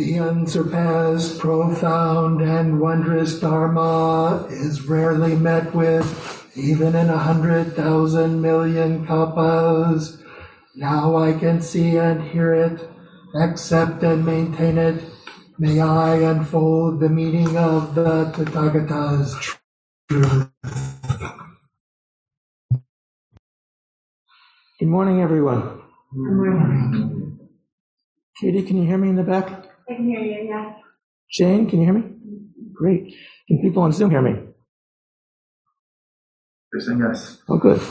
The unsurpassed, profound, and wondrous Dharma is rarely met with, even in a hundred thousand million kalpas. Now I can see and hear it, accept and maintain it. May I unfold the meaning of the Tathagata's truth. Good morning, everyone. Good morning. Katie, can you hear me in the back? I can hear you, yeah. Jane, can you hear me? Great. Can people on Zoom hear me? They're saying yes. Oh, good.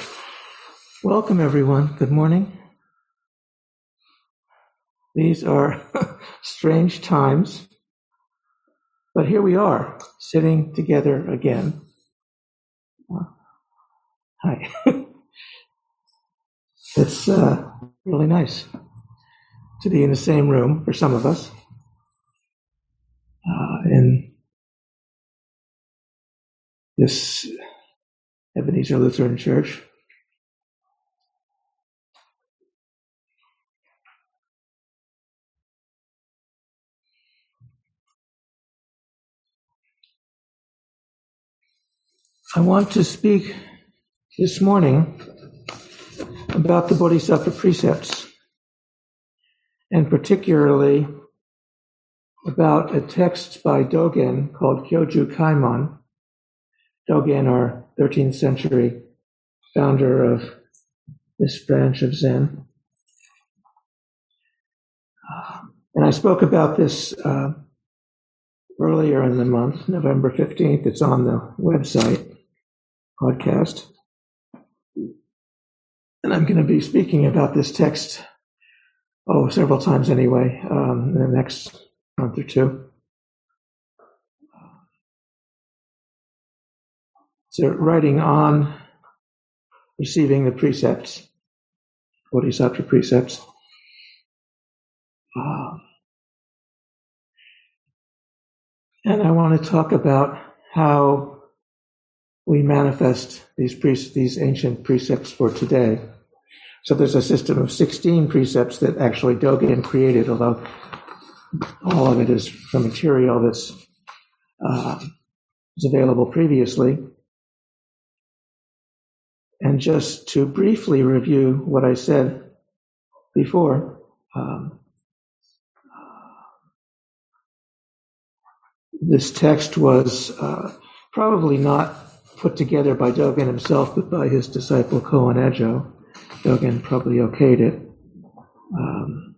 Welcome, everyone. Good morning. These are strange times, but here we are, sitting together again. Uh, Hi. it's uh, really nice to be in the same room for some of us. Uh, in this Ebenezer Lutheran Church. I want to speak this morning about the Bodhisattva precepts, and particularly about a text by Dogen called Kyoju Kaimon. Dogen, our 13th century founder of this branch of Zen. And I spoke about this uh, earlier in the month, November 15th. It's on the website podcast. And I'm going to be speaking about this text, oh, several times anyway, um, in the next month or two. So, writing on receiving the precepts, Bodhisattva precepts. Uh, and I want to talk about how we manifest these pre- these ancient precepts for today. So there's a system of 16 precepts that actually Dogen created, although all of it is from material that's uh, available previously. And just to briefly review what I said before, um, this text was uh, probably not put together by Dogen himself, but by his disciple Koun Ejo. Dogen probably okayed it. Um,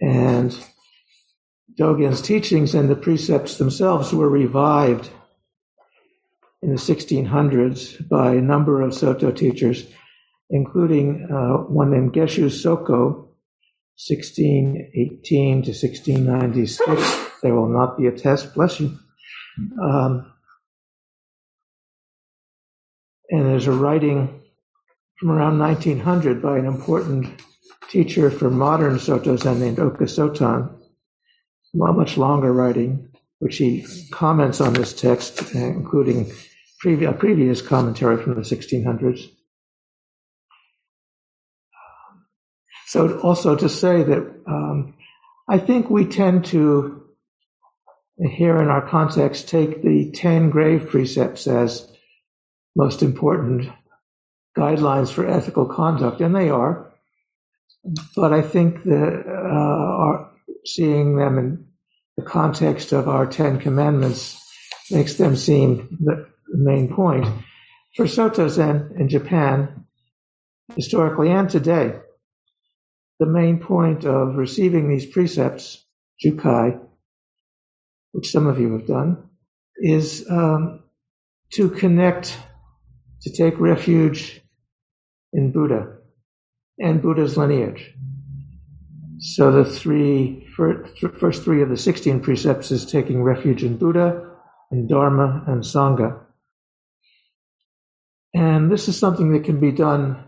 and Dogen's teachings and the precepts themselves were revived in the 1600s by a number of Soto teachers, including uh, one named Gesshu Soko, 1618 to 1696. There will not be a test, bless you. Um, and there's a writing from around 1900 by an important teacher for modern Soto Zen named Oka Sotan, much longer writing, which he comments on this text, including a previous commentary from the 1600s. So, also to say that um, I think we tend to, here in our context, take the 10 grave precepts as most important guidelines for ethical conduct, and they are. But I think that uh, seeing them in the context of our Ten Commandments makes them seem the, main point. For Soto Zen in Japan, historically and today, the main point of receiving these precepts, Jukai, which some of you have done, is um, to connect, to take refuge in Buddha and Buddha's lineage. So the three first three of the 16 precepts is taking refuge in Buddha, in Dharma and Sangha. And this is something that can be done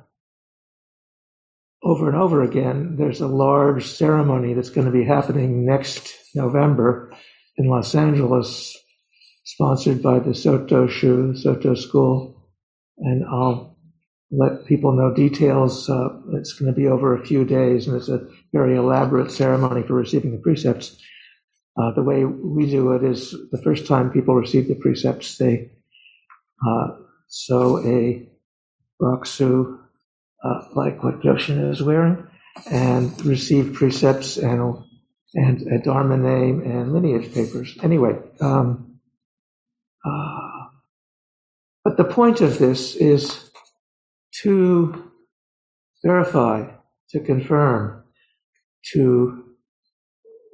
over and over again. There's a large ceremony that's going to be happening next November in Los Angeles, sponsored by the Soto Shu, Soto School. And I'll let people know details. Uh, it's going to be over a few days, and it's a very elaborate ceremony for receiving the precepts. Uh, the way we do it is the first time people receive the precepts, they uh, sew a rakusu uh, like what Gyoshin is wearing, and receive precepts and and a dharma name and lineage papers. Anyway, um, uh, but the point of this is to verify, to confirm, to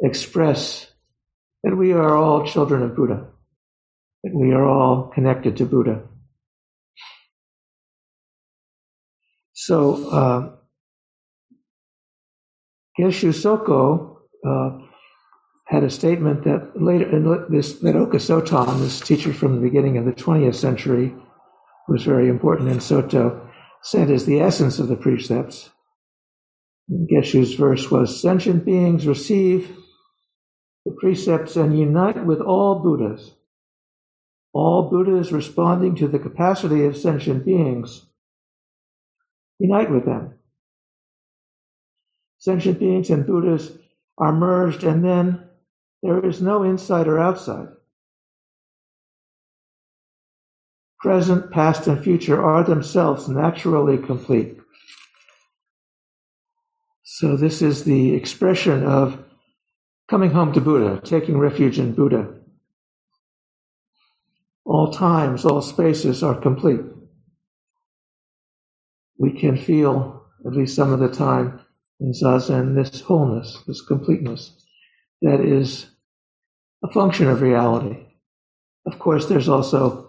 express that we are all children of Buddha, that we are all connected to Buddha. So, uh, Gesshu Soko uh, had a statement that later, this, that Oka Sotan, this teacher from the beginning of the 20th century, was very important in Soto, said is the essence of the precepts. Gesshu's verse was, sentient beings receive the precepts and unite with all Buddhas. All Buddhas responding to the capacity of sentient beings unite with them. Sentient beings and Buddhas are merged, and then there is no inside or outside. Present, past, and future are themselves naturally complete. So, this is the expression of coming home to Buddha, taking refuge in Buddha. All times, all spaces are complete. We can feel, at least some of the time, in Zazen, this wholeness, this completeness that is a function of reality. Of course, there's also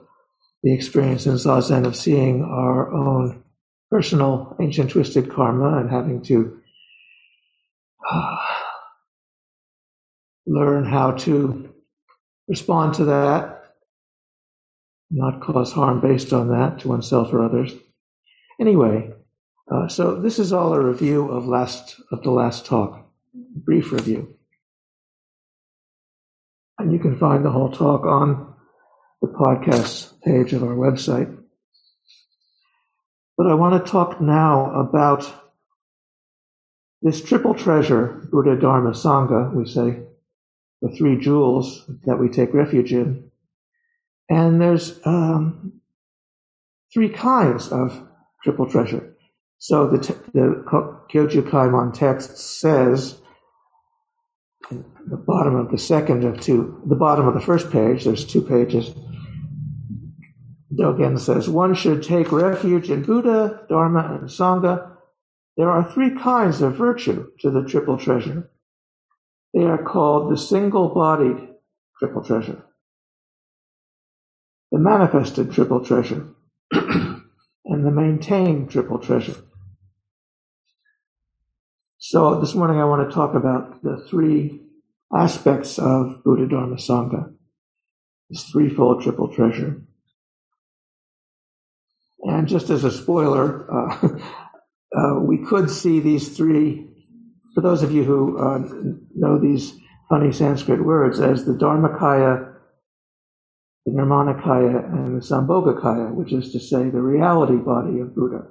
the experience in Zazen of seeing our own personal ancient twisted karma and having to uh, learn how to respond to that, not cause harm based on that to oneself or others. Anyway, uh, so this is all a review of last of the last talk, brief review, and you can find the whole talk on the podcast page of our website. But I want to talk now about this triple treasure, Buddha, Dharma, Sangha, we say, the three jewels that we take refuge in. And there's um, three kinds of triple treasure. So the, the text says, the bottom of the second of two, the bottom of the first page, there's two pages. Dogen says, one should take refuge in Buddha, Dharma, and Sangha. There are three kinds of virtue to the triple treasure. They are called the single bodied triple treasure, the manifested triple treasure, and the maintained triple treasure. So this morning I want to talk about the three aspects of Buddha Dharma Sangha, this threefold triple treasure. And just as a spoiler, uh, uh, we could see these three for those of you who uh, know these funny Sanskrit words, as the Dharmakaya, the Nirmanakaya, and the Sambhogakaya, which is to say the reality body of Buddha,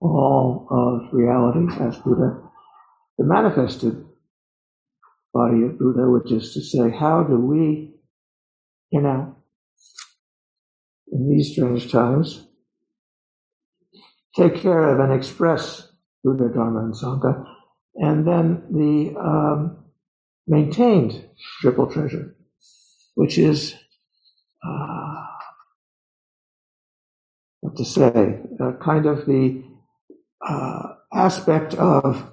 all of reality as Buddha, the manifested body of Buddha, which is to say, how do we, you know, in these strange times, take care of and express Buddha, Dharma, and Sangha and then the um, maintained triple treasure, which is uh, what to say, uh, kind of the uh, aspect of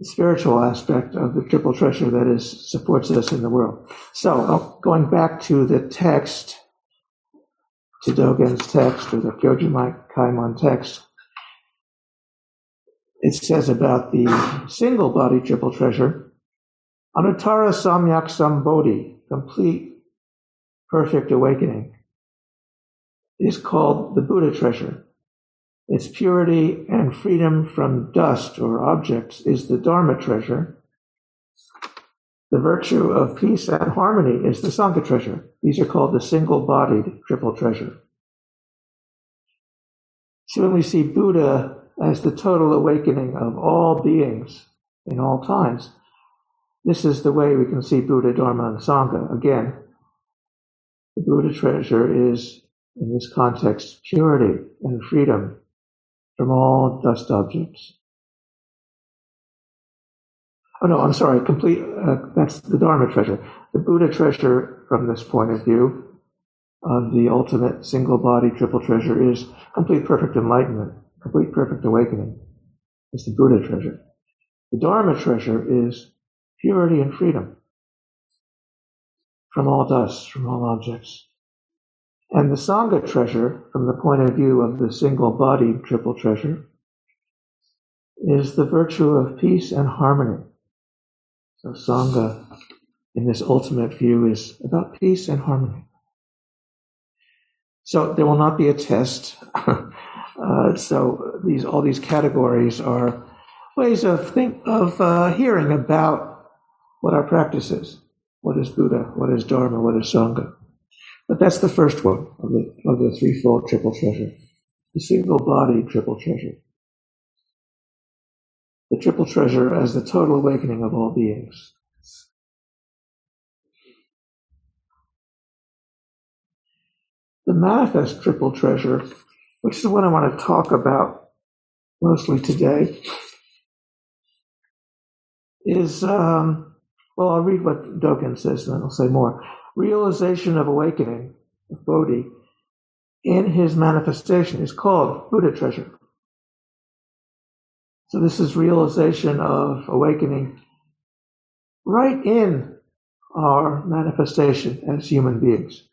the spiritual aspect of the triple treasure that is supports us in the world. So, uh, going back to the text, to Dogen's text or the Kyoju Kaimon text, it says about the single body triple treasure, Anuttara Samyak Sambodhi, complete perfect awakening is called the Buddha treasure. Its purity and freedom from dust or objects is the Dharma treasure. The virtue of peace and harmony is the Sangha treasure. These are called the single bodied triple treasure. So when we see Buddha as the total awakening of all beings in all times, this is the way we can see Buddha, Dharma, and Sangha. Again, the Buddha treasure is, in this context, purity and freedom from all dust objects. Oh no, I'm sorry, complete, uh, that's the Dharma treasure. The Buddha treasure, from this point of view, of the ultimate single body triple treasure is complete perfect enlightenment, complete perfect awakening. It's the Buddha treasure. The Dharma treasure is purity and freedom from all dust, from all objects. And the Sangha treasure, from the point of view of the single bodied triple treasure, is the virtue of peace and harmony. So Sangha, in this ultimate view, is about peace and harmony. So there will not be a test. uh, so these all these categories are ways of think of uh, hearing about what our practice is. What is Buddha? What is Dharma? What is Sangha? But that's the first one of the, of the threefold triple treasure. The single body triple treasure. The triple treasure as the total awakening of all beings. The manifest triple treasure, which is what I want to talk about mostly today, is um, well, I'll read what Dogen says, and then I'll say more. Realization of awakening, of Bodhi, in his manifestation is called Buddha treasure. So this is realization of awakening right in our manifestation as human beings.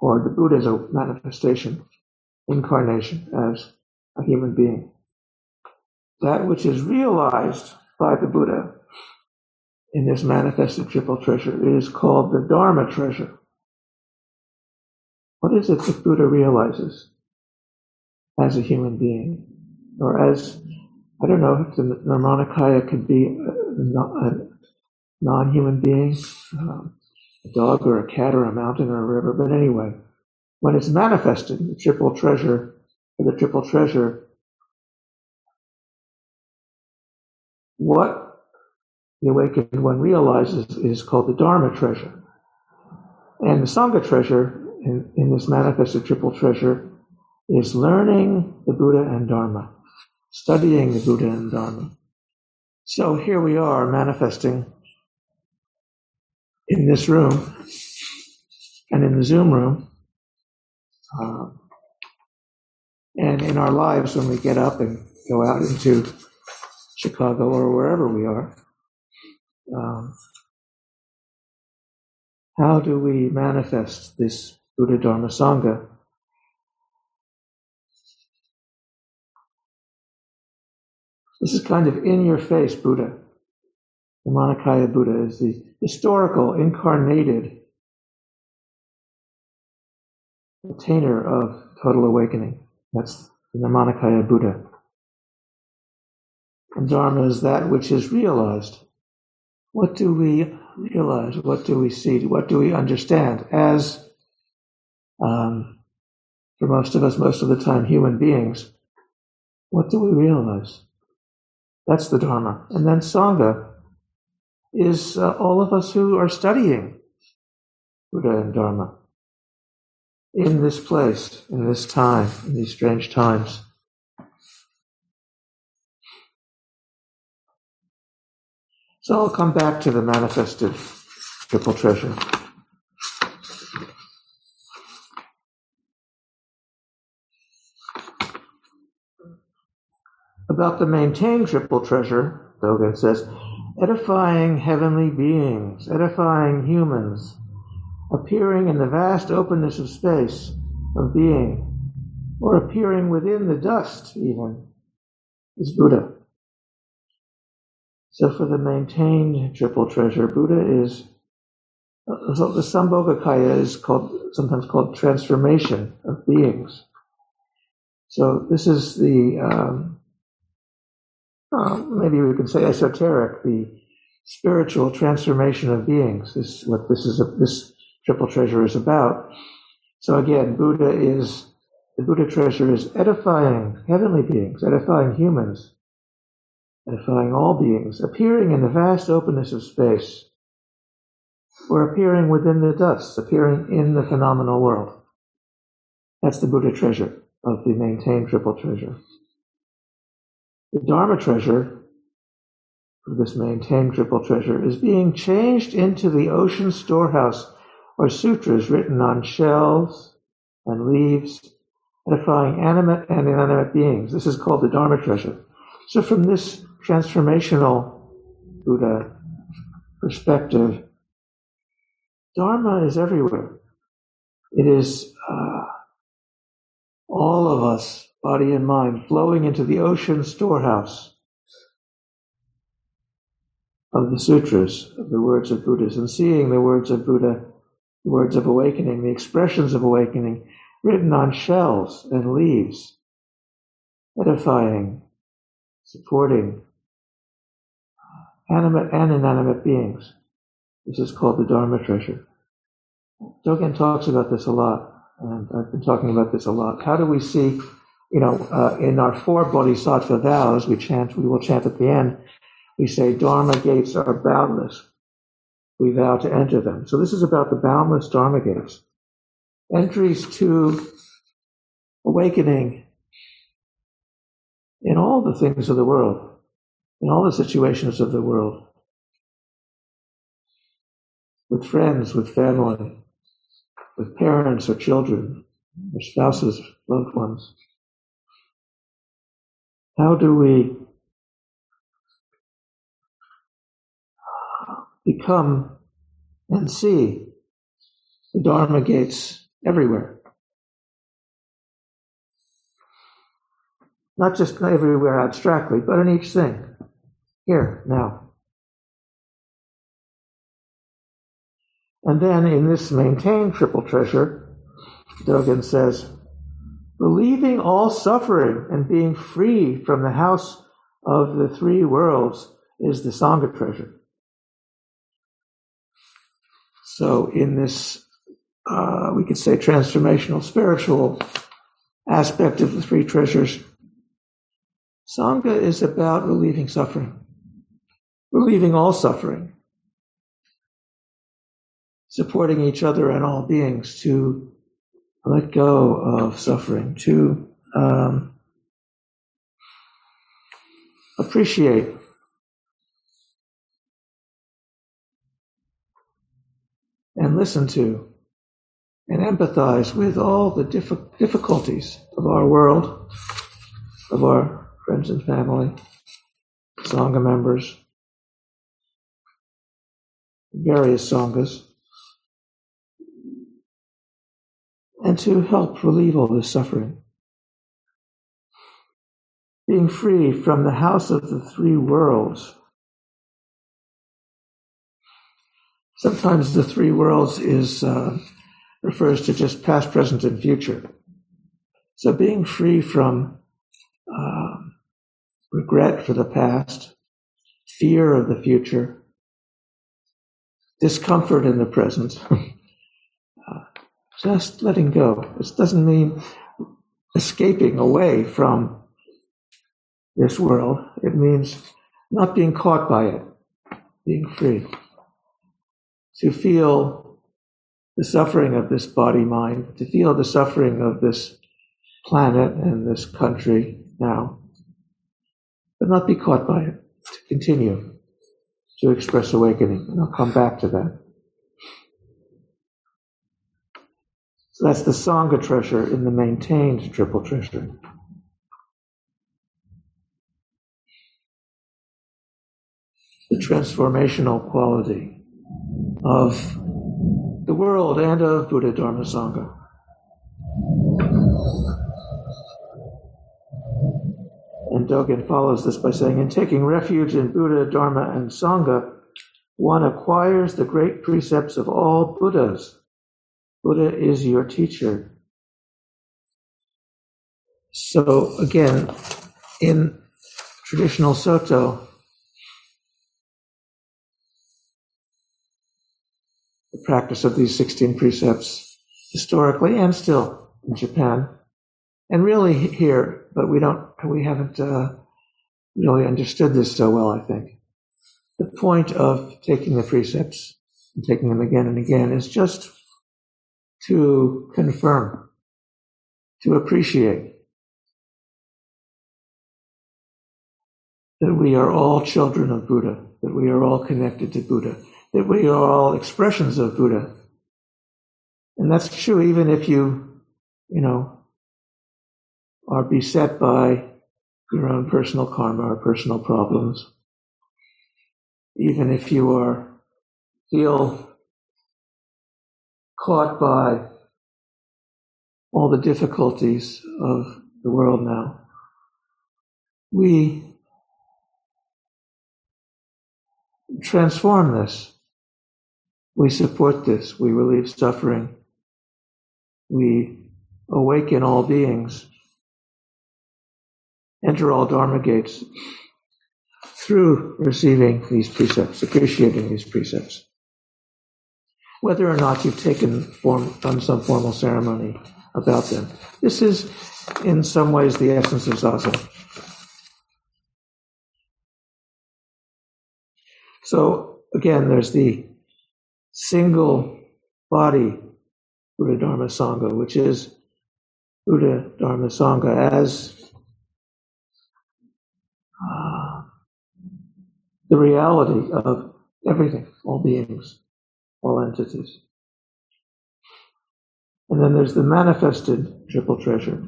Or the Buddha is a manifestation, incarnation as a human being. That which is realized by the Buddha in this manifested triple treasure. It is called the Dharma treasure. What is it that Buddha realizes as a human being? Or as, I don't know if the Nirmanakaya could be a, non-human being, um, a dog or a cat or a mountain or a river, but anyway, when it's manifested, the triple treasure, or the triple treasure, what the awakened one realizes is called the Dharma treasure. And the Sangha treasure, in, in this manifested triple treasure, is learning the Buddha and Dharma, studying the Buddha and Dharma. So here we are manifesting in this room and in the Zoom room, uh, and in our lives when we get up and go out into Chicago or wherever we are um, how do we manifest this Buddha Dharma Sangha? This is kind of in your face Buddha. The Nirmanakaya Buddha is the historical, incarnated attainer of total awakening. That's the Nirmanakaya Buddha. And Dharma is that which is realized what do we realize? What do we see? What do we understand as, um, for most of us, most of the time, human beings? What do we realize? That's the Dharma. And then Sangha is uh, all of us who are studying Buddha and Dharma in this place, in this time, in these strange times. So I'll come back to the manifested triple treasure. About the maintained triple treasure, Dogen says, edifying heavenly beings, edifying humans, appearing in the vast openness of space, of being, or appearing within the dust even, is Buddha. So for the maintained triple treasure, Buddha is So the Sambhogakaya is called sometimes called transformation of beings. So this is the um, uh, maybe we can say esoteric, the spiritual transformation of beings. This is what this is. A, this triple treasure is about. So again, Buddha is the Buddha treasure is edifying heavenly beings, edifying humans, edifying all beings, appearing in the vast openness of space, or appearing within the dust, appearing in the phenomenal world. That's the Buddha treasure of the maintained triple treasure. The Dharma treasure, for this maintained triple treasure, is being changed into the ocean storehouse or sutras written on shells and leaves, edifying animate and inanimate beings. This is called the Dharma treasure. So from this transformational Buddha perspective, Dharma is everywhere. It is uh, all of us, body and mind, flowing into the ocean storehouse of the sutras, of the words of Buddhas, and seeing the words of Buddha, the words of awakening, the expressions of awakening, written on shells and leaves, edifying, supporting animate and inanimate beings. This is called the Dharma treasure. Dogen talks about this a lot, and I've been talking about this a lot. How do we see, you know, uh, in our four bodhisattva vows, we chant, we will chant at the end, we say, Dharma gates are boundless. We vow to enter them. So this is about the boundless Dharma gates. Entries to awakening in all the things of the world, in all the situations of the world, with friends, with family, with parents or children, or spouses, loved ones. How do we become and see the Dharma gates everywhere? Not just everywhere abstractly, but in each thing. Here, now. And then in this maintained triple treasure, Dogen says, believing all suffering and being free from the house of the three worlds is the Sangha treasure. So in this, uh, we could say transformational spiritual aspect of the three treasures, Sangha is about relieving suffering, relieving all suffering supporting each other and all beings to let go of suffering, to um, appreciate and listen to and empathize with all the diff- difficulties of our world, of our friends and family, Sangha members, various Sanghas. and to help relieve all this suffering. Being free from the house of the three worlds. Sometimes the three worlds is uh, refers to just past, present, and future. So being free from uh, regret for the past, fear of the future, discomfort in the present. Uh, just letting go. This doesn't mean escaping away from this world. It means not being caught by it, being free. To feel the suffering of this body mind, to feel the suffering of this planet and this country now, not be caught by it, to continue to express awakening. And I'll come back to that. So that's the Sangha treasure in the maintained triple treasure. The transformational quality of the world and of Buddha Dharma Sangha. And Dogen follows this by saying, in taking refuge in Buddha, Dharma, and Sangha, one acquires the great precepts of all Buddhas. Buddha is your teacher. So again, in traditional Soto, the practice of these 16 precepts historically and still in Japan, and really here, but we don't, we haven't uh, really understood this so well, I think. The point of taking the precepts and taking them again and again is just to confirm, to appreciate that we are all children of Buddha, that we are all connected to Buddha, that we are all expressions of Buddha. And that's true even if you, you know, are beset by your own personal karma or personal problems. Even if you are, feel caught by all the difficulties of the world now. We transform this. We support this. We relieve suffering. We awaken all beings. Enter all Dharma gates through receiving these precepts, appreciating these precepts. Whether or not you've taken form, done some formal ceremony about them. This is, in some ways, the essence of Zazen. So again, there's the single body Buddha Dharma Sangha, which is Buddha Dharma Sangha as the reality of everything, all beings, all entities. And then there's the manifested triple treasure.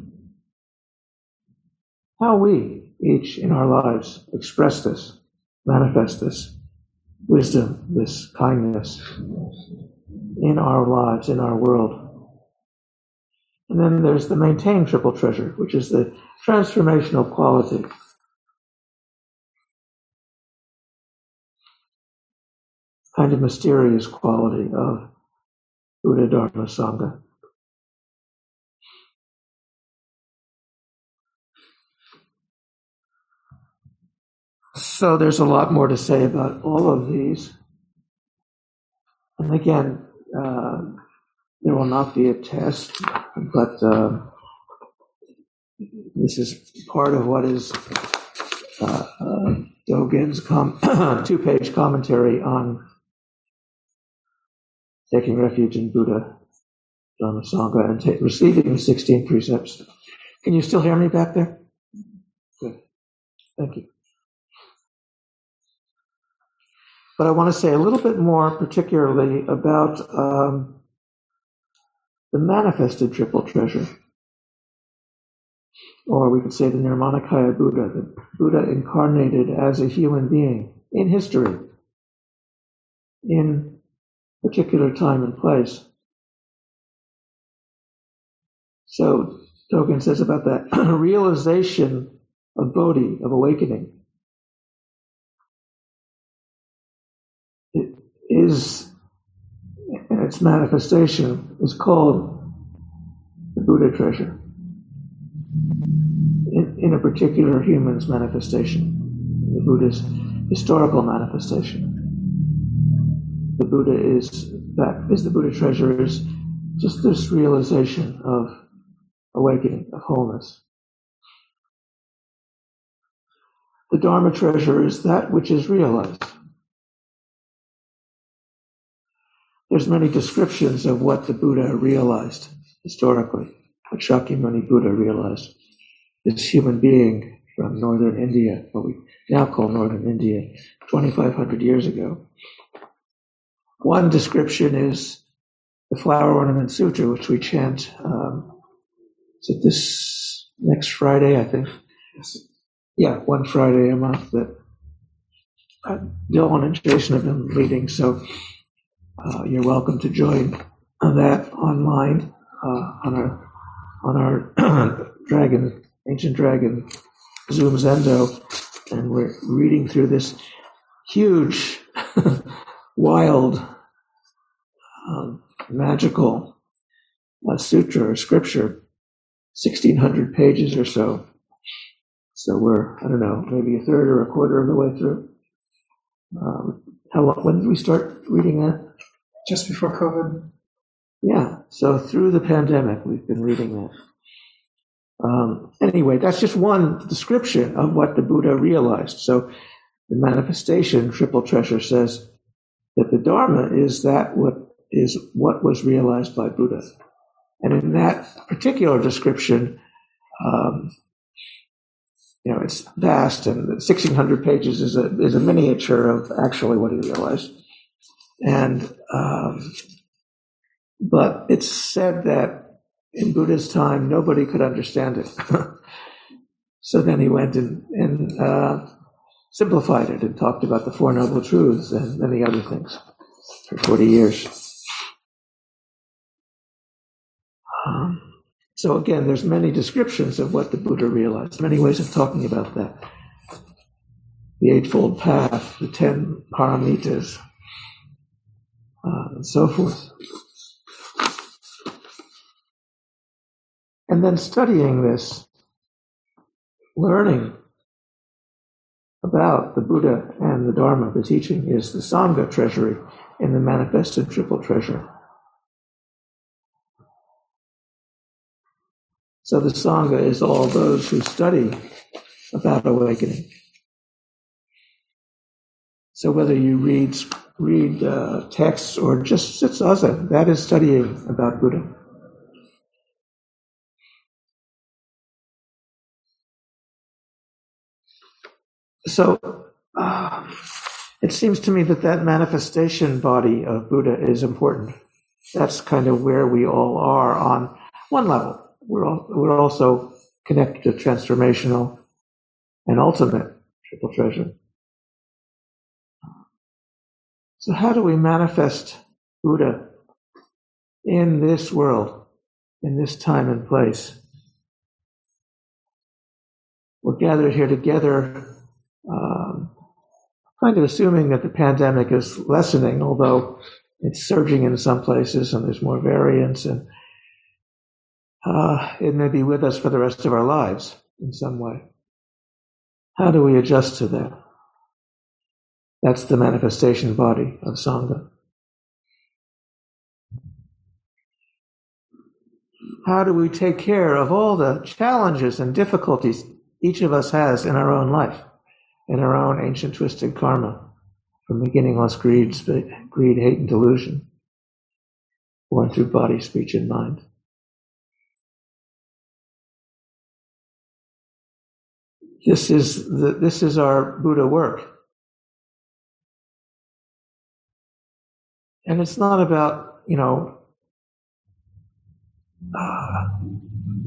How we, each in our lives, express this, manifest this wisdom, this kindness in our lives, in our world. And then there's the maintained triple treasure, which is the transformational quality. Kind of mysterious quality of Buddha Dharma Sangha. So there's a lot more to say about all of these. And again, uh, there will not be a test, but uh, this is part of what is uh, uh Dogen's com- two-page commentary on taking refuge in Buddha, Dharma Sangha, and receiving the 16 precepts. Can you still hear me back there? Good. Thank you. But I want to say a little bit more, particularly about um, the manifested triple treasure. Or we could say the Nirmanakaya Buddha, the Buddha incarnated as a human being in history, in particular time and place. So Dogen says about that realization of Bodhi, of awakening, It is, and its manifestation is called the Buddha treasure in, in a particular human's manifestation, the Buddha's historical manifestation. The Buddha is that is the Buddha treasure is just this realization of awakening, of wholeness. The Dharma treasure is that which is realized. There's many descriptions of what the Buddha realized historically, what Shakyamuni Buddha realized. This human being from northern India, what we now call northern India, 2,500 years ago. One description is the Flower Ornament Sutra, which we chant. Um, is it this next Friday? I think. Yes. Yeah, one Friday a month that uh, Dylan and Jason have been leading. So uh, you're welcome to join that online uh, on our on our Dragon Ancient Dragon Zoom Zendo, and we're reading through this huge wild, magical uh, sutra or scripture, 1600 pages or so. So we're, I don't know, maybe a third or a quarter of the way through. Um, how long, when did we start reading that? Just before COVID. Yeah, so through the pandemic, we've been reading that. Um, anyway, that's just one description of what the Buddha realized. So the manifestation, Triple Treasure says that the Dharma is that what is what was realized by Buddha. And in that particular description, um, you know, it's vast and 1600 pages is a, is a miniature of actually what he realized. And, um, but it's said that in Buddha's time, nobody could understand it. so then he went and, and uh, simplified it and talked about the Four Noble Truths and many other things for 40 years. So again, there's many descriptions of what the Buddha realized, many ways of talking about that. The Eightfold Path, the Ten Paramitas, uh, and so forth. And then studying this, learning about the Buddha and the Dharma, the teaching, is the Sangha treasury in the manifested triple treasure. So the Sangha is all those who study about awakening. So whether you read read uh, texts or just sit zazen, that is studying about Buddha. So uh, it seems to me that that manifestation body of Buddha is important. That's kind of where we all are on one level we're, all, we're also connected to transformational and ultimate triple treasure. So how do we manifest Buddha in this world, in this time and place? We're gathered here together, um, kind of assuming that the pandemic is lessening, although it's surging in some places and there's more variants and uh, it may be with us for the rest of our lives in some way. How do we adjust to that? That's the manifestation body of Sangha. How do we take care of all the challenges and difficulties each of us has in our own life, in our own ancient twisted karma, from beginningless greed, greed, hate, and delusion, born through body, speech, and mind? This is the, this is our Buddha work. And it's not about, you know, uh,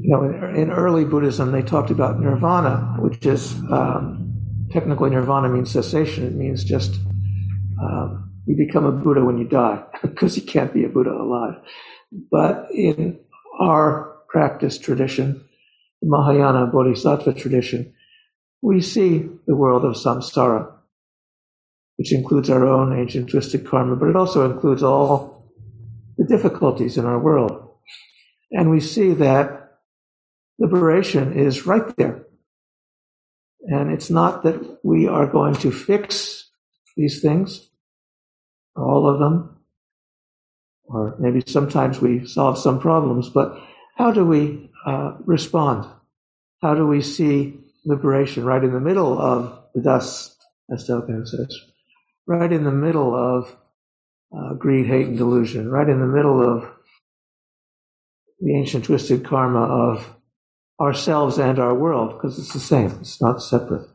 you know, in, in, early Buddhism, they talked about nirvana, which is um, technically nirvana means cessation. It means just um, you become a Buddha when you die, because you can't be a Buddha alive. But in our practice tradition, Mahayana Bodhisattva tradition, we see the world of samsara, which includes our own ancient twisted karma, but it also includes all the difficulties in our world. And we see that liberation is right there. And it's not that we are going to fix these things, all of them, or maybe sometimes we solve some problems, but how do we uh, respond? How do we see liberation right in the middle of the dust, as Dogen says, right in the middle of uh, greed, hate, and delusion, right in the middle of the ancient twisted karma of ourselves and our world, because it's the same, it's not separate.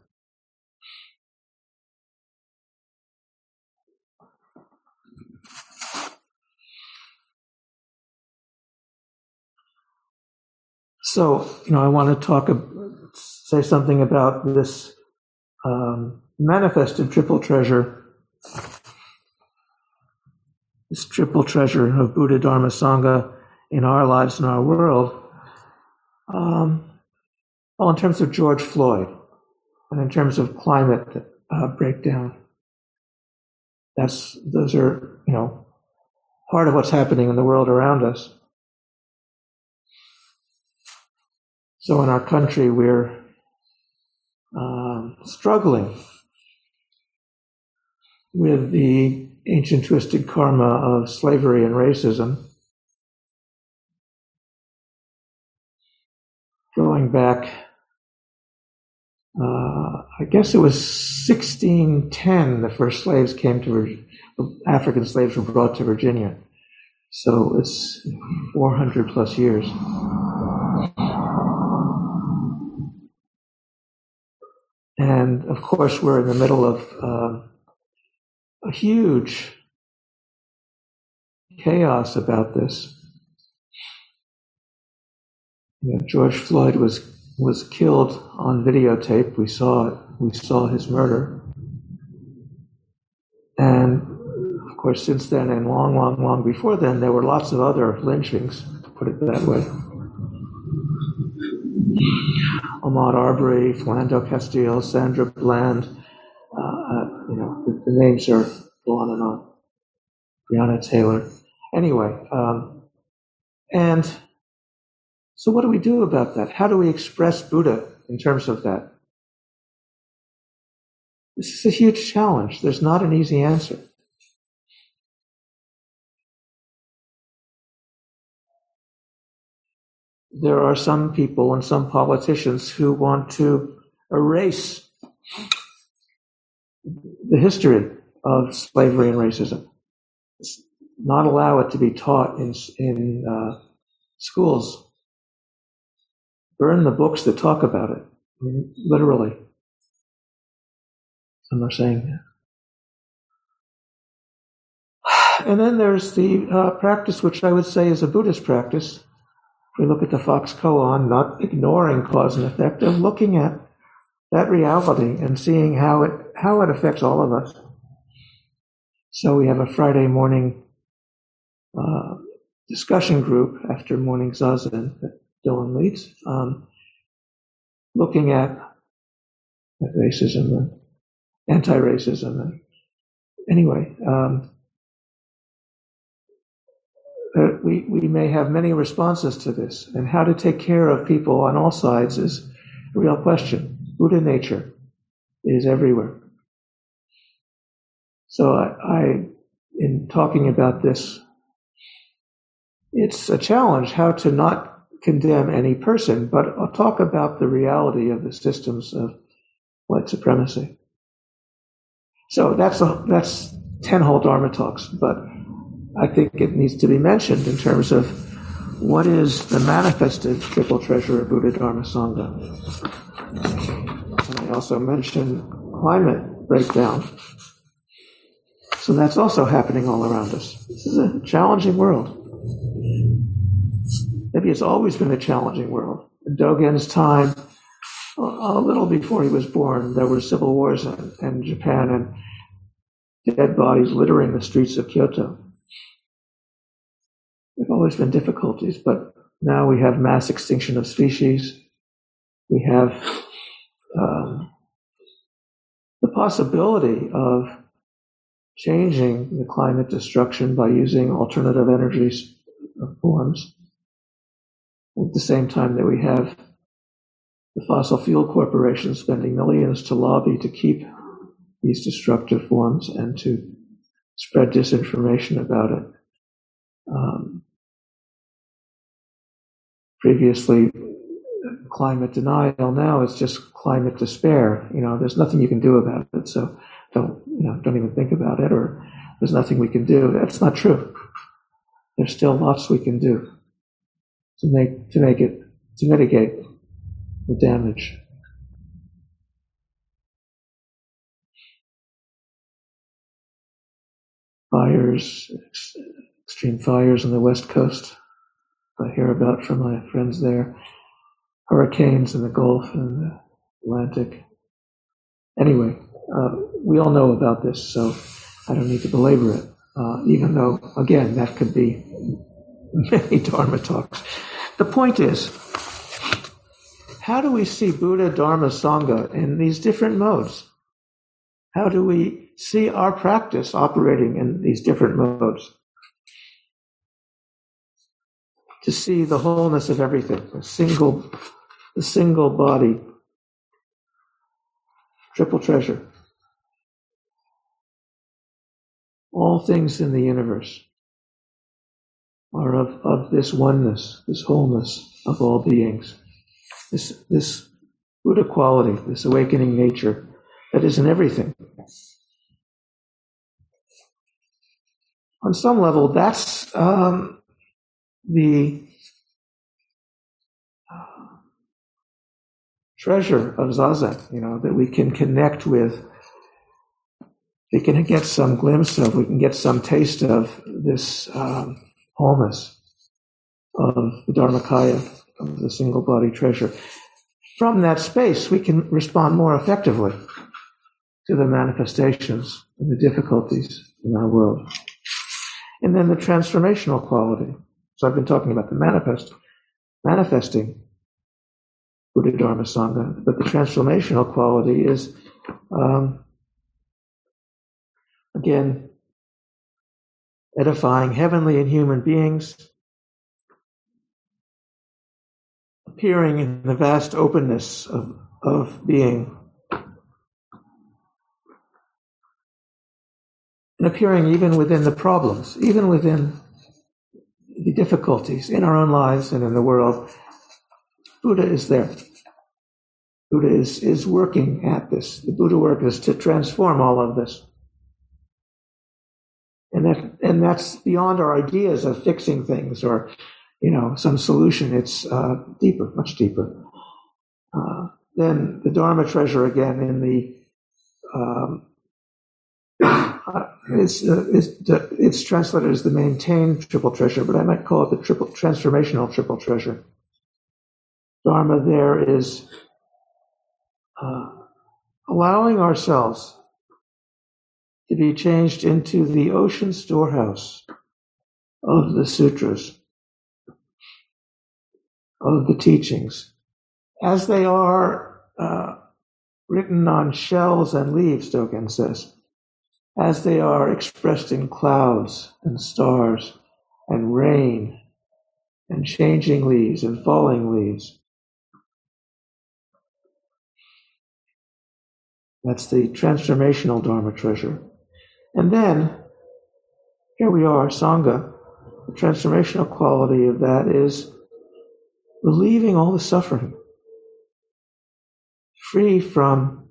So, you know, I want to talk say something about this um, manifested triple treasure, this triple treasure of Buddha, Dharma, Sangha in our lives and our world. Um, well, in terms of George Floyd and in terms of climate uh, breakdown, that's those are you know part of what's happening in the world around us. So in our country, we're um, struggling with the ancient twisted karma of slavery and racism. Going back, uh, I guess it was 1610, the first slaves came to, African slaves were brought to Virginia. So it's 400 plus years. And of course, we're in the middle of uh, a huge chaos about this. You know, George Floyd was was killed on videotape. We saw it. We saw his murder. And of course, since then and long, long, long before then, there were lots of other lynchings, to put it that way. Ahmaud Arbery, Philando Castile, Sandra Bland, uh, uh, you know, the, the, names are on and on. Breonna Taylor. Anyway, um, and so what do we do about that? How do we express Buddha in terms of that? This is a huge challenge. There's not an easy answer. There are some people and some politicians who want to erase the history of slavery and racism. Not allow it to be taught in, in uh, schools. Burn the books that talk about it. I mean, literally. Some are saying that. And then there's the uh, practice, which I would say is a Buddhist practice. We look at the Fox koan, not ignoring cause and effect, of looking at that reality and seeing how it how it affects all of us. So we have a Friday morning uh, discussion group after morning zazen that Dylan leads, um, looking at, at racism and anti-racism. And anyway, um, uh, we, we may have many responses to this, and how to take care of people on all sides is a real question. Buddha nature is everywhere. So I, I, in talking about this, it's a challenge how to not condemn any person, but I'll talk about the reality of the systems of white supremacy. So that's a, that's ten whole Dharma talks, but I think it needs to be mentioned in terms of what is the manifested triple treasure of Buddha Dharma Sangha. And I also mentioned climate breakdown so that's also happening all around us. This is a challenging world. Maybe it's always been a challenging world. In Dogen's time, a little before he was born, there were civil wars in, in Japan and dead bodies littering the streets of Kyoto. Always been difficulties, but now we have mass extinction of species. We have um, the possibility of changing the climate destruction by using alternative energy forms at the same time that we have the fossil fuel corporations spending millions to lobby to keep these destructive forms and to spread disinformation about it. Um, previously, climate denial. Now it's just climate despair. You know, there's nothing you can do about it. So don't you know don't even think about it or there's nothing we can do that's not true there's still lots we can do to make to make it to mitigate the damage fires extreme fires on the west coast i hear about from my friends there hurricanes in the gulf and the atlantic anyway uh, we all know about this, so I don't need to belabor it. Uh, even though, again, that could be many Dharma talks. The point is, how do we see Buddha, Dharma, Sangha in these different modes? How do we see our practice operating in these different modes. To see the wholeness of everything, a single, the single body, triple treasure. All things in the universe are of, of this oneness, this wholeness of all beings, this, this Buddha quality, this awakening nature that is in everything. On some level, that's um, the treasure of Zazen, you know, that we can connect with. We can get some glimpse of, we can get some taste of this um, wholeness of the Dharmakaya, of the single body treasure. From that space, we can respond more effectively to the manifestations and the difficulties in our world. And then the transformational quality. So I've been talking about the manifest, manifesting Buddha Dharma Sangha, but the transformational quality is, um, again, edifying heavenly and human beings, appearing in the vast openness of, of being, and appearing even within the problems, even within the difficulties in our own lives and in the world. Buddha is there. Buddha is, is working at this. The Buddha work is to transform all of this. And that, and that's beyond our ideas of fixing things or, you know, some solution. It's uh, deeper, much deeper. Uh, then the Dharma treasure again in the, um, uh, it's, translated as the maintained triple treasure, but I might call it the triple transformational triple treasure. Dharma there is uh, allowing ourselves to be changed into the ocean storehouse of the sutras, of the teachings, as they are uh, written on shells and leaves, Dogen says, as they are expressed in clouds and stars and rain and changing leaves and falling leaves. That's the transformational Dharma treasure. And then, here we are, Sangha. The transformational quality of that is relieving all the suffering, free from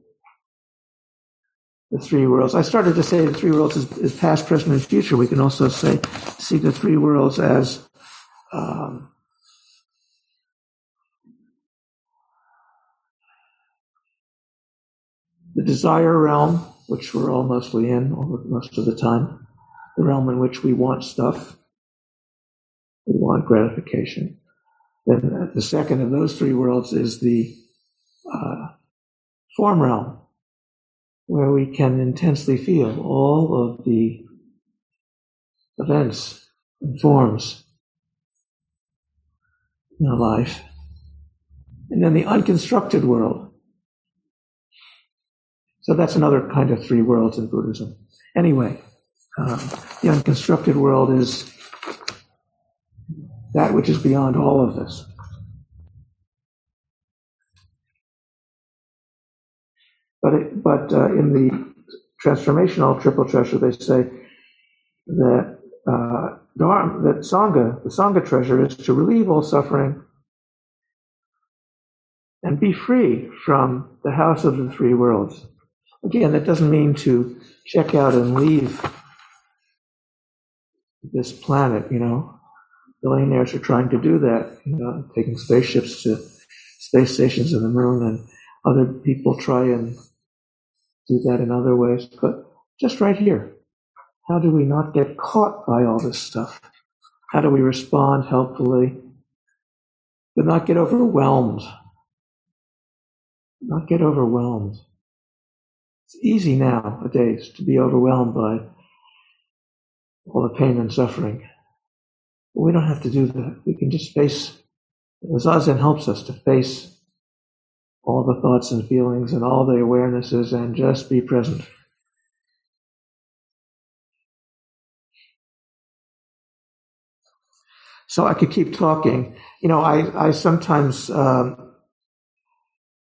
the three worlds. I started to say the three worlds is, is past, present, and future. We can also say see the three worlds as um, the desire realm, which we're all mostly in most of the time, the realm in which we want stuff, we want gratification. Then the second of those three worlds is the uh, form realm, where we can intensely feel all of the events and forms in our life. And then the unconstructed world, so that's another kind of three worlds in Buddhism. Anyway, um, the unconstructed world is that which is beyond all of this. But it, but uh, in the transformational triple treasure, they say that uh, that sangha, the sangha treasure, is to relieve all suffering and be free from the house of the three worlds. Again, that doesn't mean to check out and leave this planet, you know. Billionaires are trying to do that, you know, taking spaceships to space stations in the moon, and other people try and do that in other ways. But just right here, how do we not get caught by all this stuff? How do we respond helpfully, but not get overwhelmed? Not get overwhelmed. It's easy nowadays to be overwhelmed by all the pain and suffering. But we don't have to do that. We can just face, as Zazen helps us to face all the thoughts and feelings and all the awarenesses and just be present. So I could keep talking. You know, I, I sometimes um,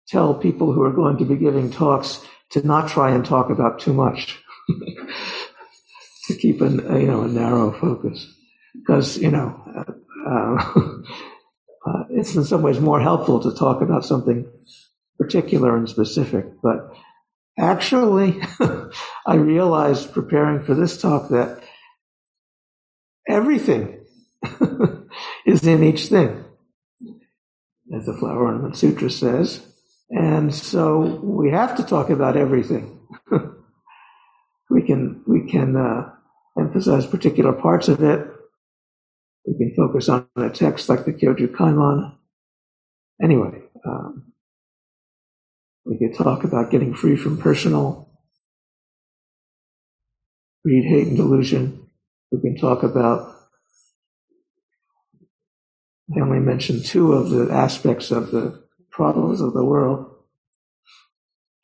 tell people who are going to be giving talks to not try and talk about too much, to keep a, you know, a narrow focus. Because, you know, uh, uh, it's in some ways more helpful to talk about something particular and specific. But actually, I realized preparing for this talk that everything is in each thing, as the Flower Ornament Sutra says. And so we have to talk about everything. we can we can uh, emphasize particular parts of it. We can focus on a text like the Kyoju Kaimon. Anyway, um, we could talk about getting free from personal greed, hate, and delusion. We can talk about I only mentioned two of the aspects of the problems of the world.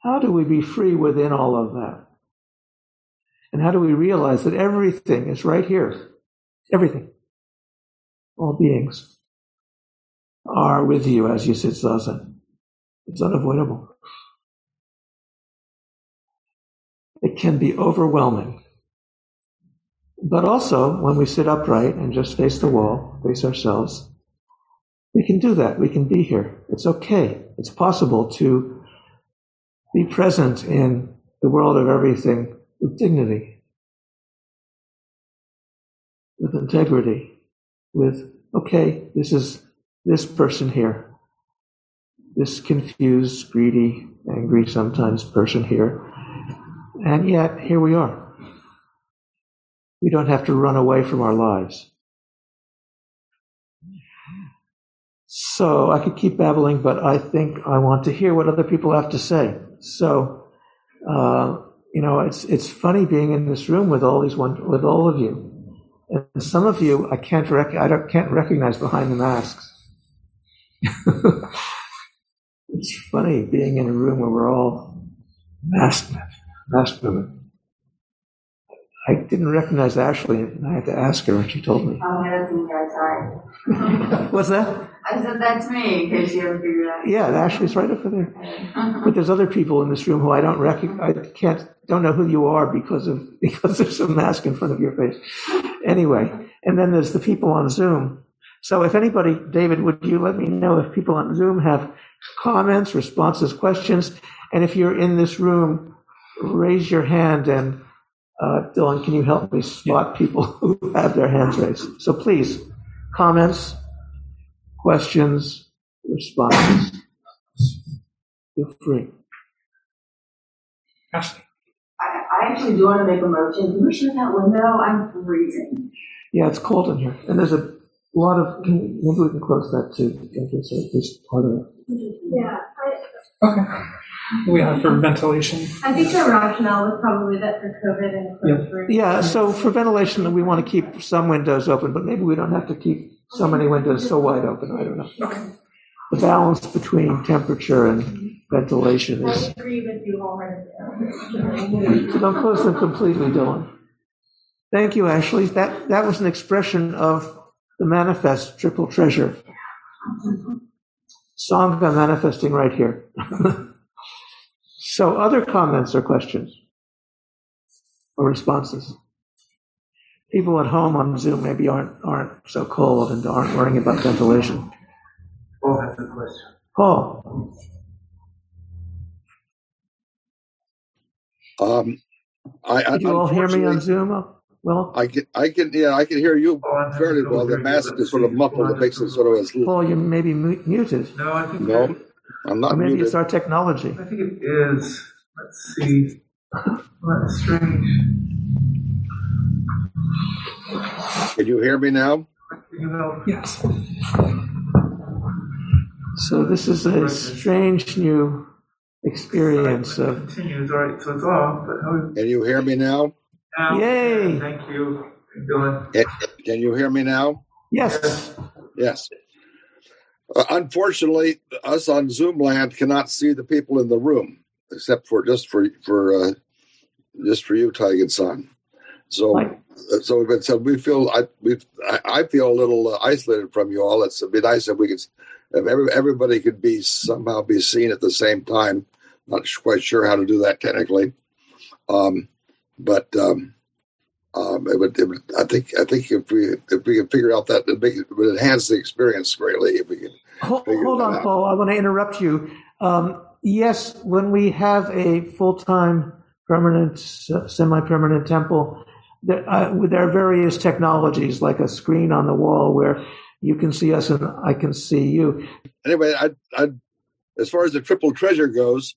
How do we be free within all of that? And how do we realize that everything is right here? Everything. All beings are with you as you sit zazen. It's unavoidable. It can be overwhelming. But also, when we sit upright and just face the wall, face ourselves, we can do that. We can be here. It's okay. It's possible to be present in the world of everything with dignity, with integrity, with, okay, this is this person here, this confused, greedy, angry sometimes person here. And yet, here we are. We don't have to run away from our lives. So I could keep babbling, but I think I want to hear what other people have to say. So, uh, you know, it's it's funny being in this room with all these one with all of you, and some of you I can't rec- I don't, can't recognize behind the masks. it's funny being in a room where we're all masked, masked women. I didn't recognize Ashley, and I had to ask her, and she told me. Oh, yeah, that's me, guys. Sorry. What's that? I said that's me in case you haven't figured it out. Yeah, Ashley's right over there. But there's other people in this room who I don't recognize. I can't, don't know who you are because of because there's a mask in front of your face. Anyway, and then there's the people on Zoom. So if anybody, David, would you let me know if people on Zoom have comments, responses, questions, and if you're in this room, raise your hand and uh, Dylan, can you help me spot people who have their hands raised? So please, comments, questions, responses. Feel free. Ashley. I, I actually do want to make a motion. Can we shut that window? I'm freezing. Yeah, it's cold in here, and there's a lot of. Can, maybe we can close that too. Thank you. So this part of it. Yeah, Okay. We have for ventilation. I, I think the rationale was probably that for COVID and closed rooms. Yeah. So for ventilation, we want to keep some windows open, but maybe we don't have to keep so many windows so wide open. I don't know. Okay. The balance between temperature and ventilation is I is. agree with you wholeheartedly. So don't close them completely, Dylan. Thank you, Ashley. That that was an expression of the manifest triple treasure. Sangha manifesting right here. so, other comments or questions or responses? People at home on Zoom maybe aren't aren't so cold and aren't worrying about ventilation. Paul has a question. Paul, Um, I, I did you all hear me on Zoom? Well, I can, I can, yeah, I can hear you Oh, fairly well. The mask is sort of muffled. It makes it sort of as. Paul, you may be mu- muted, No, I think No, I'm or not maybe muted. it's our technology. I think it is. Let's see. Well, that's strange. Can you hear me now? Can you help? Yes. So this is a strange new experience It of continues. All right, so it's off. But how Can you hear me now? now? Yay. Thank you. Dylan. Eh, Can you hear me now? yes. Yes. Uh, unfortunately, us on Zoom land cannot see the people in the room, except for just for for uh, just for you, Taigen San. So, Right. so, but so we feel I we I, feel a little uh, isolated from you all. It's it'd be nice if we could if every, everybody could be somehow be seen at the same time. Not quite sure how to do that technically, um, but um, um, it would, it would. I think I think if we if we could figure out that it, make, it would enhance the experience greatly if we could. Hold, hold on, out. Paul. I want to interrupt you. Um, yes, when we have a full-time, permanent, uh, semi-permanent temple, there, uh, there are various technologies, like a screen on the wall where you can see us and I can see you. anyway, I, I, as far as the triple treasure goes,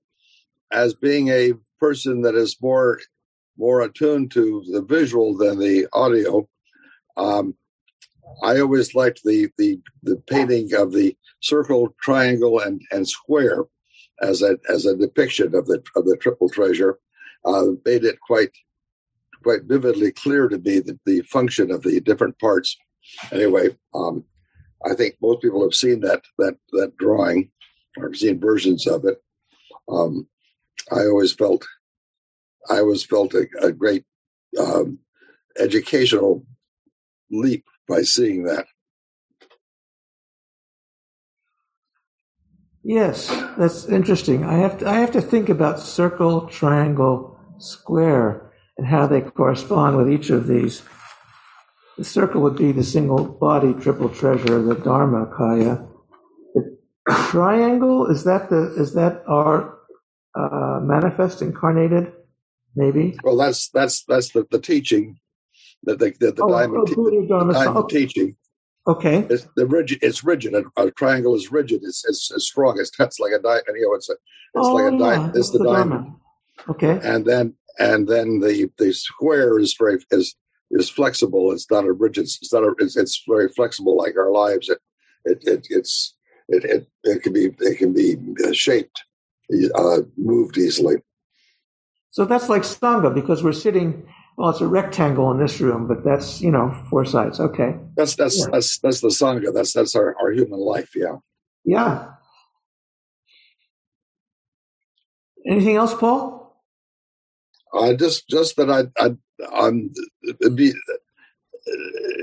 as being a person that is more more attuned to the visual than the audio, um, I always liked the the the painting of the circle, triangle, and and square as a as a depiction of the of the triple treasure. Uh, made it quite quite vividly clear to me the, the function of the different parts. Anyway, um, I think most people have seen that that that drawing or seen versions of it. Um, I always felt I always felt a, a great um, educational leap by seeing that. Yes, that's interesting. I have to, I have to think about circle, triangle, square, and how they correspond with each of these. The circle would be the single body triple treasure, the Dharma Kaya. The triangle is that the is that our uh, manifest incarnated? Maybe. Well, that's that's that's the, the teaching that the, that the Oh, diamond, oh, Buddha Dharma. diamond Okay. teaching. okay. It's the rigid. It's rigid. A, a triangle is rigid. It's, it's it's strong. It's it's like a diamond. You know, it's a it's oh, like a yeah, diamond. It's that's the diamond. Dharma. Okay. and then and then the the square is very is is flexible. It's not a rigid. It's not a. It's, it's very flexible, like our lives. It it, it it's it, it it can be it can be uh, shaped, uh, moved easily. So that's like Sangha because we're sitting, well, it's a rectangle in this room, but that's, you know, four sides. Okay. That's that's Yeah. that's that's the sangha. That's that's our, our human life. Yeah. Yeah. Anything else, Paul? Uh, just just that I I I'm it'd be.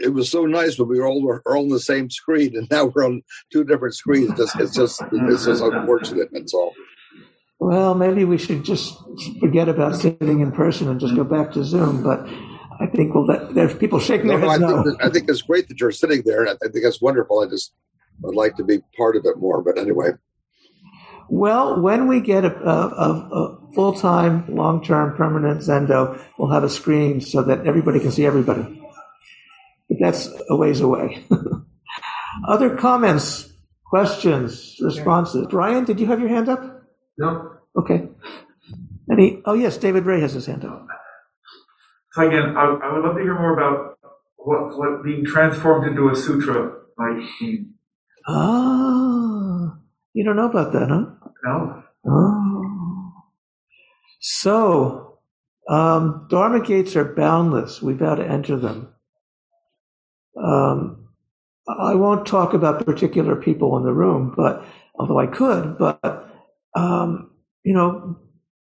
It was so nice when we were all were on the same screen, and now we're on two different screens. It's, it's just it's just unfortunate. That's all. Well, maybe we should just forget about sitting in person and just go back to Zoom, but I think well, that, there's people shaking No, their no, I, heads think, no. that- I think it's great that you're sitting there, I think that's wonderful. I just would like to be part of it more. But anyway, Well, when we get a, a, a, a full-time, long-term, permanent Zendo, we'll have a screen so that everybody can see everybody. But that's a ways away. Other comments, questions, responses? Brian, did you have your hand up? No. Okay. Any? Oh yes, David Ray has his hand up. So again, I, I would love to hear more about what, what being transformed into a sutra might mean. Ah, you don't know about that, huh? No? Oh. So, um, Dharma gates are boundless. We've vow to enter them. Um, I won't talk about particular people in the room, but although I could, but um, you know,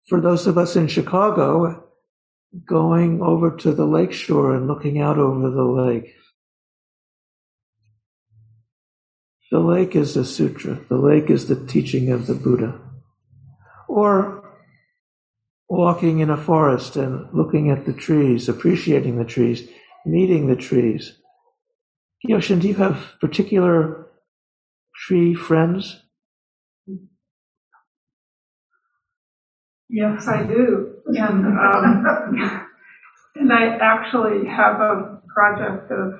for those of us in Chicago, going over to the lakeshore and looking out over the lake. The lake is a sutra. The lake is the teaching of the Buddha. Or walking in a forest and looking at the trees, appreciating the trees, meeting the trees. Yoshin, do you have particular tree friends? Yes, I do. And, um, and I actually have a project of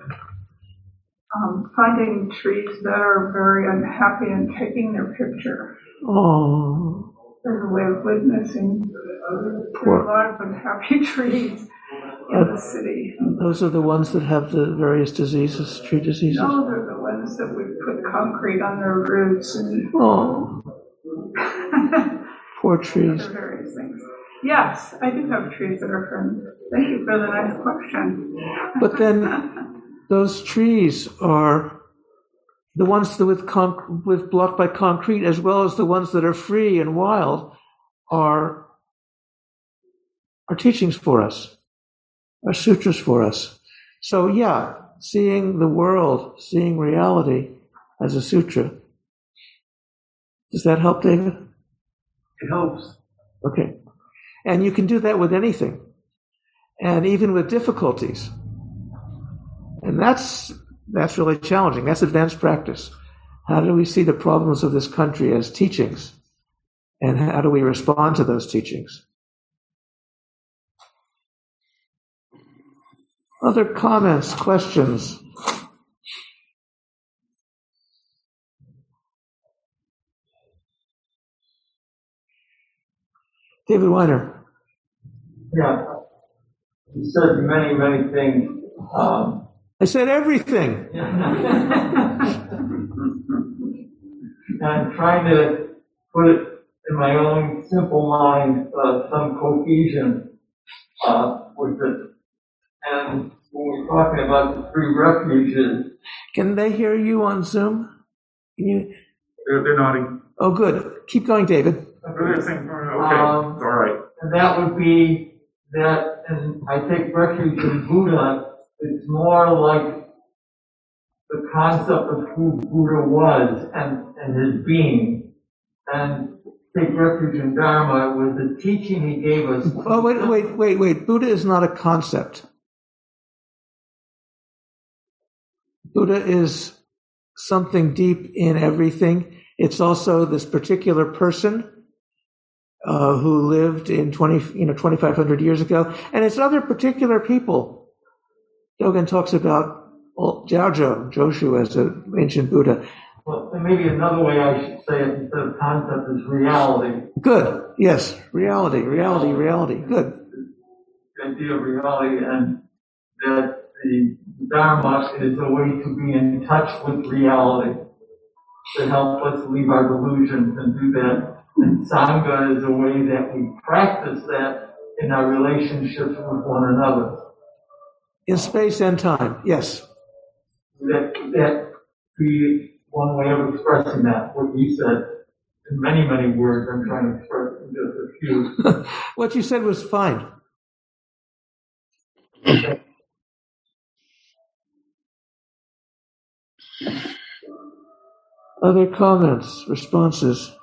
um, finding trees that are very unhappy and taking their picture Oh, as a way of witnessing. There Poor- are a lot of unhappy trees in the city. those are the ones that have the various diseases, tree diseases. No, they're the ones that we put concrete on their roots and Oh, poor trees. various things. Yes, I do have trees that are friends. Thank you for the nice question. But then those trees are the ones that with conc- with blocked by concrete, as well as the ones that are free and wild, are are teachings for us. are sutras for us. So yeah, seeing the world, seeing reality as a sutra. Does that help, David? It helps. Okay. And you can do that with anything. And even with difficulties. And that's that's really challenging. That's advanced practice. How do we see the problems of this country as teachings? And how do we respond to those teachings? Other comments, questions? David Weiner. Yeah. You said many, many things. Um, I said everything. I'm trying to put it in my own simple mind, uh, some cohesion uh, with it. And when we're talking about the three refuges, Can they hear you on Zoom? Can you? They're, they're nodding. Oh, good. Keep going, David. They're okay, Um, all right. and that would be that, and I take refuge in Buddha, it's more like the concept of who Buddha was and, and his being. And take refuge in Dharma was the teaching he gave us. Oh, wait, wait, wait, wait. Buddha is not a concept. Buddha is something deep in everything. It's also this particular person uh, who lived in 20, you know, 2,500 years ago. And it's other particular people. Dogen talks about Zhaozhou, Joshu as an ancient Buddha. Well, and maybe another way I should say it instead of concept is reality. Good. Yes. Reality, reality, reality. Good. The idea of reality and that the Dharma is a way to be in touch with reality. To help us leave our delusions and do that. And Sangha is a way that we practice that in our relationships with one another. In space and time. Yes. That, that be one way of expressing that, what you said. In many, many words, I'm trying to express in just a few. what you said was fine. Other comments, responses?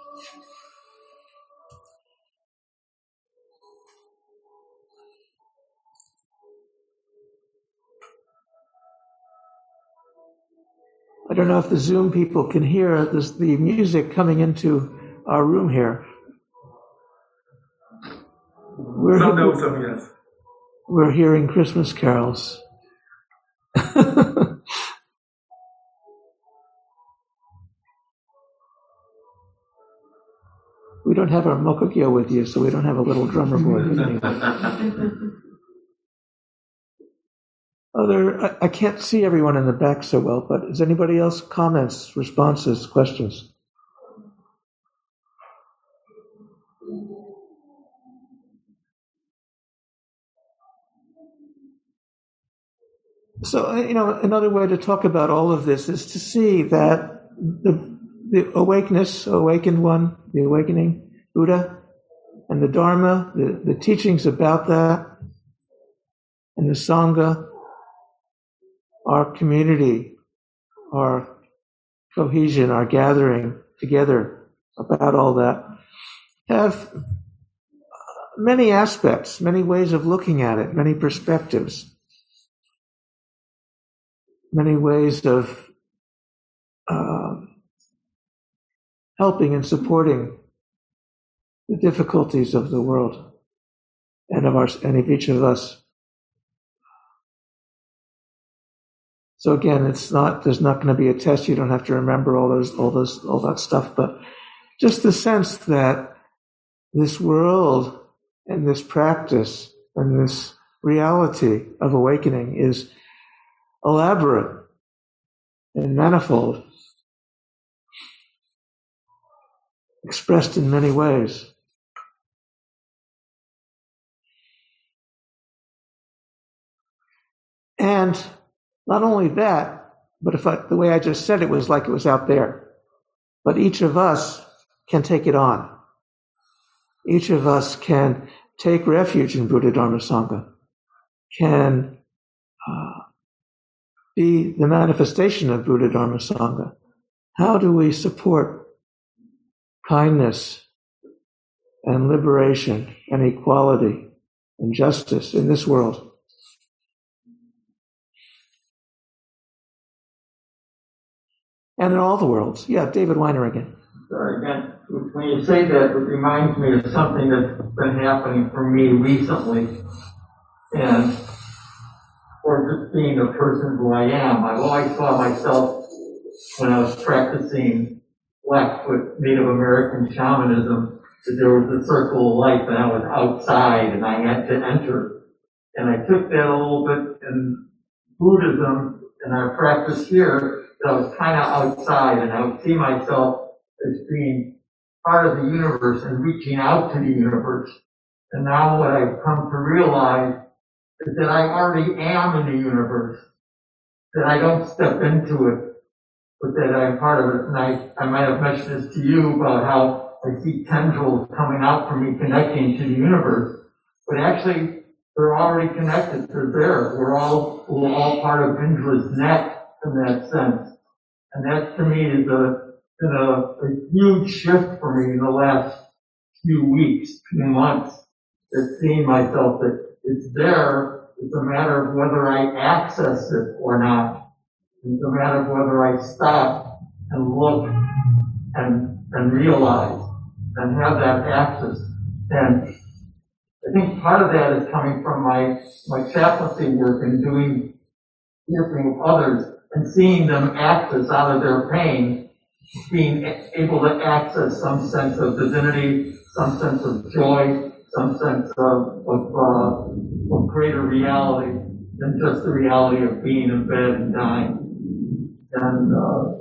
Don't know if the Zoom people can hear this, the music coming into our room here. We're, Some know, some yes. we're hearing Christmas carols. we don't have our mokugyo with you, so we don't have a little drummer boy. Other, I, I can't see everyone in the back so well, but is anybody else comments, responses, questions? So, uh, you know, another way to talk about all of this is to see that the, the awakeness, awakened one, the awakening Buddha, and the Dharma, the, the teachings about that, and the Sangha, our community, our cohesion, our gathering together about all that, have many aspects, many ways of looking at it, many perspectives many ways of um, helping and supporting the difficulties of the world and of our and of each of us. So again, it's not there's not going to be a test. You don't have to remember all those all those all that stuff, but just the sense that this world and this practice and this reality of awakening is elaborate and manifold, expressed in many ways. And not only that, but if I, the way I just said it was like it was out there, but each of us can take it on. Each of us can take refuge in Buddha Dharma Sangha can uh, be the manifestation of Buddha Dharma Sangha? How do we support kindness and liberation and equality and justice in this world? And in all the worlds. Yeah, David Weiner again. Sorry, again, when you say that, it reminds me of something that's been happening for me recently. And for just being the person who I am, I've always saw myself when I was practicing Blackfoot Native American shamanism, that there was a circle of light and I was outside and I had to enter. And I took that a little bit in Buddhism and I practice here, that I was kind of outside and I would see myself as being part of the universe and reaching out to the universe. And now what I've come to realize is that I already am in the universe, that I don't step into it, but that I'm part of it. And I, I might have mentioned this to you about how I see tendrils coming out from me connecting to the universe, but actually they're already connected. They're there. We're all, we're all part of Indra's net in that sense. And that to me is a, been a, a huge shift for me in the last few weeks, few months, that seeing myself that it's there. It's a matter of whether I access it or not. It's a matter of whether I stop and look and, and realize and have that access. And I think part of that is coming from my, my chaplaincy work and doing, working with others and seeing them access out of their pain, being able to access some sense of divinity, some sense of joy, some sense of, of, uh, of greater reality than just the reality of being in bed and dying. And uh,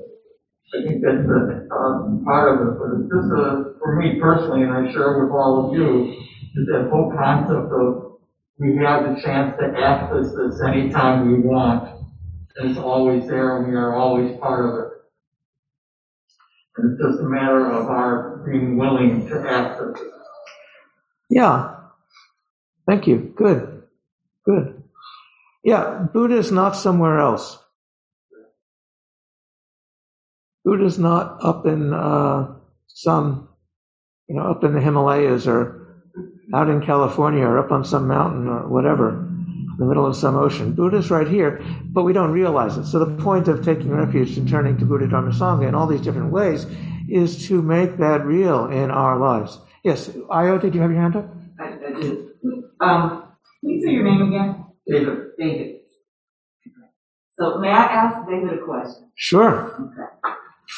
I think that's a, uh, part of it, but it's just a, for me personally, and I share with all of you, is that whole concept of we have the chance to access this anytime we want it's always there and we are always part of it. And it's just a matter of our being willing to access it. Yeah. Thank you. Good. Good. Yeah, Buddha is not somewhere else. Buddha is not up in uh, some, you know, up in the Himalayas or out in California or up on some mountain or whatever the middle of some ocean. Buddha's right here, but we don't realize it. So the point of taking refuge and turning to Buddha Dharma Sangha in all these different ways is to make that real in our lives. Yes, Io, did you have your hand up? I, I did. Um, can you say your name again? David. David. So may I ask David a question? Sure. Okay.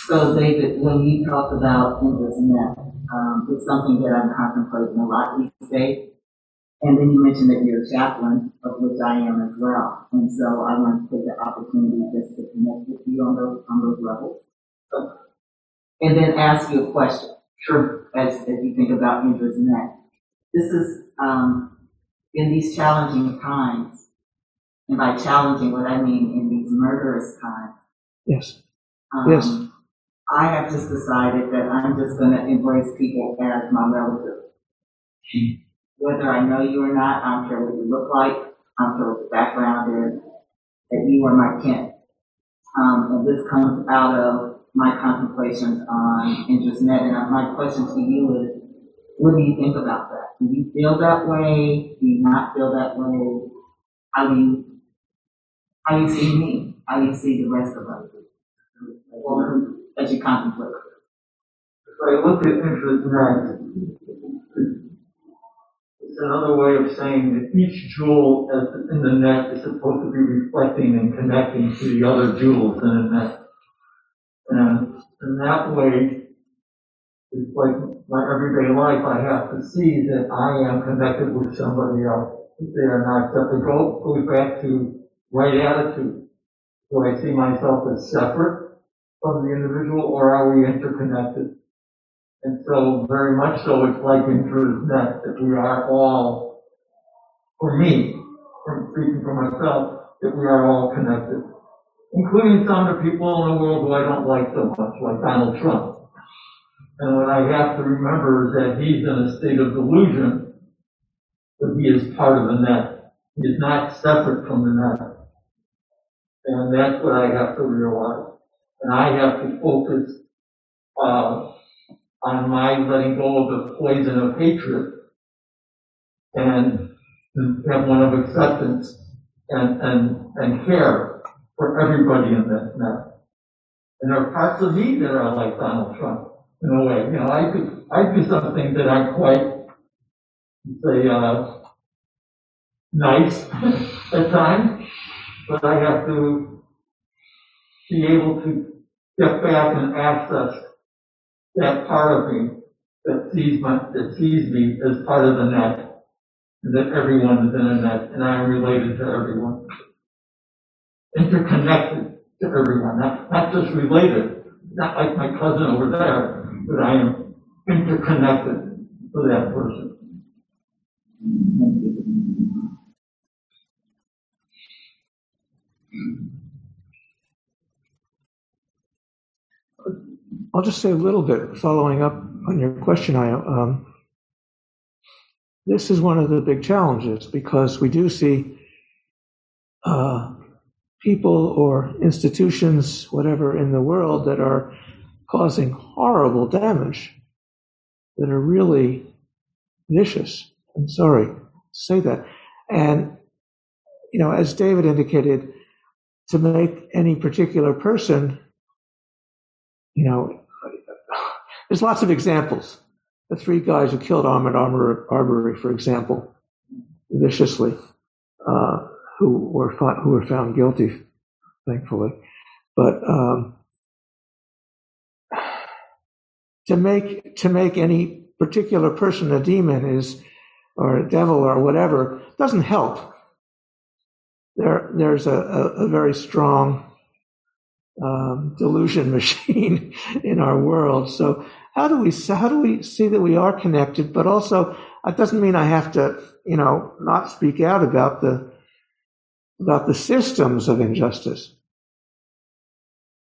So David, when you talk about Indra's net, um, it's something that I'm contemplating a lot these days. And then you mentioned that you're a chaplain, of which I am as well. And so I want to take the opportunity just to connect with you on those on those levels. So, and then ask you a question. Sure. As, as you think about Indra's net. This is um, in these challenging times, and by challenging, what I mean in these murderous times. Yes. Um, yes. I have just decided that I'm just going to embrace people as my relatives. Whether I know you or not, I don't care what you look like, I don't care what your background is, that you are my kin. Um, and this comes out of my contemplations on Indra's net. And my question to you is, what do you think about that? Do you feel that way? Do you not feel that way? How do you, how do you see me? How do you see the rest of us? Well, as you contemplate. If I look at Indra's net, it's another way of saying that each jewel in the net is supposed to be reflecting and connecting to the other jewels in the net. And in that way, it's like my everyday life, I have to see that I am connected with somebody else. They are not separate. Go, go back to right attitude. Do I see myself as separate from the individual or are we interconnected? And so very much so it's like Indra's net that we are all, for me, from speaking for myself, that we are all connected. Including some of the people in the world who I don't like so much, like Donald Trump. And what I have to remember is that he's in a state of delusion, but he is part of the net. He is not separate from the net. And that's what I have to realize. And I have to focus uh, on my letting go of the poison of hatred and have one of acceptance and, and, and care for everybody in that net. And there are parts of me that are like Donald Trump in a way. You know, I could, I do something that aren't quite, say, uh, nice at times, but I have to be able to get back and access that part of me that sees my, that sees me as part of the net, and that everyone is in a net, and I am related to everyone. Interconnected to everyone, not, not just related, not like my cousin over there, but I am interconnected to that person. I'll just say a little bit following up on your question, I um, this is one of the big challenges because we do see uh, people or institutions, whatever, in the world that are causing horrible damage, that are really vicious. I'm sorry to say that. And, you know, as David indicated, to make any particular person, you know, there's lots of examples. The three guys who killed Ahmaud Arbery, for example, viciously, uh, who were who were found guilty, thankfully. But um, to make to make any particular person a demon is or a devil or whatever doesn't help. There, there's a, a, a very strong um, delusion machine in our world. So how do we how do we see that we are connected? But also, it doesn't mean I have to, you know, not speak out about the about the systems of injustice.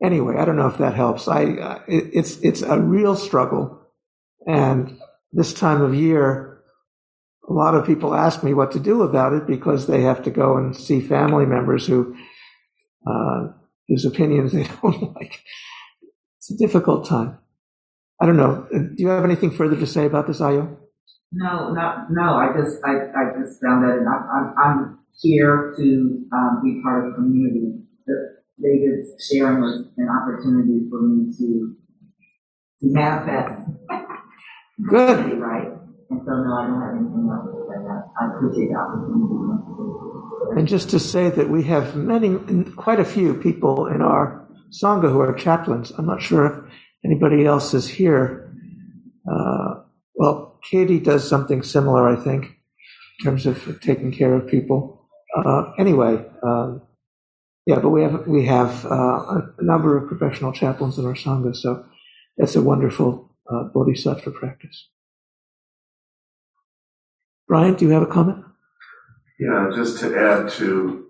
Anyway, I don't know if that helps. I uh, it, it's it's a real struggle, and this time of year, a lot of people ask me what to do about it because they have to go and see family members who uh, whose opinions they don't like. It's a difficult time. I don't know. Do you have anything further to say about this, Ayo? No, not no. I just I, I just found that, and I'm I'm here to um, be part of the community. David's sharing was an opportunity for me to to manifest. Good. Right. And so no, I don't have anything else to say. I appreciate the opportunity. And just to say that we have many, quite a few people in our Sangha who are chaplains. I'm not sure if anybody else is here. Uh, well, Katie does something similar, I think, in terms of taking care of people. Uh, anyway, um, yeah, but we have we have uh, a, number of professional chaplains in our sangha, so that's a wonderful uh, bodhisattva practice. Brian, do you have a comment? Yeah, just to add to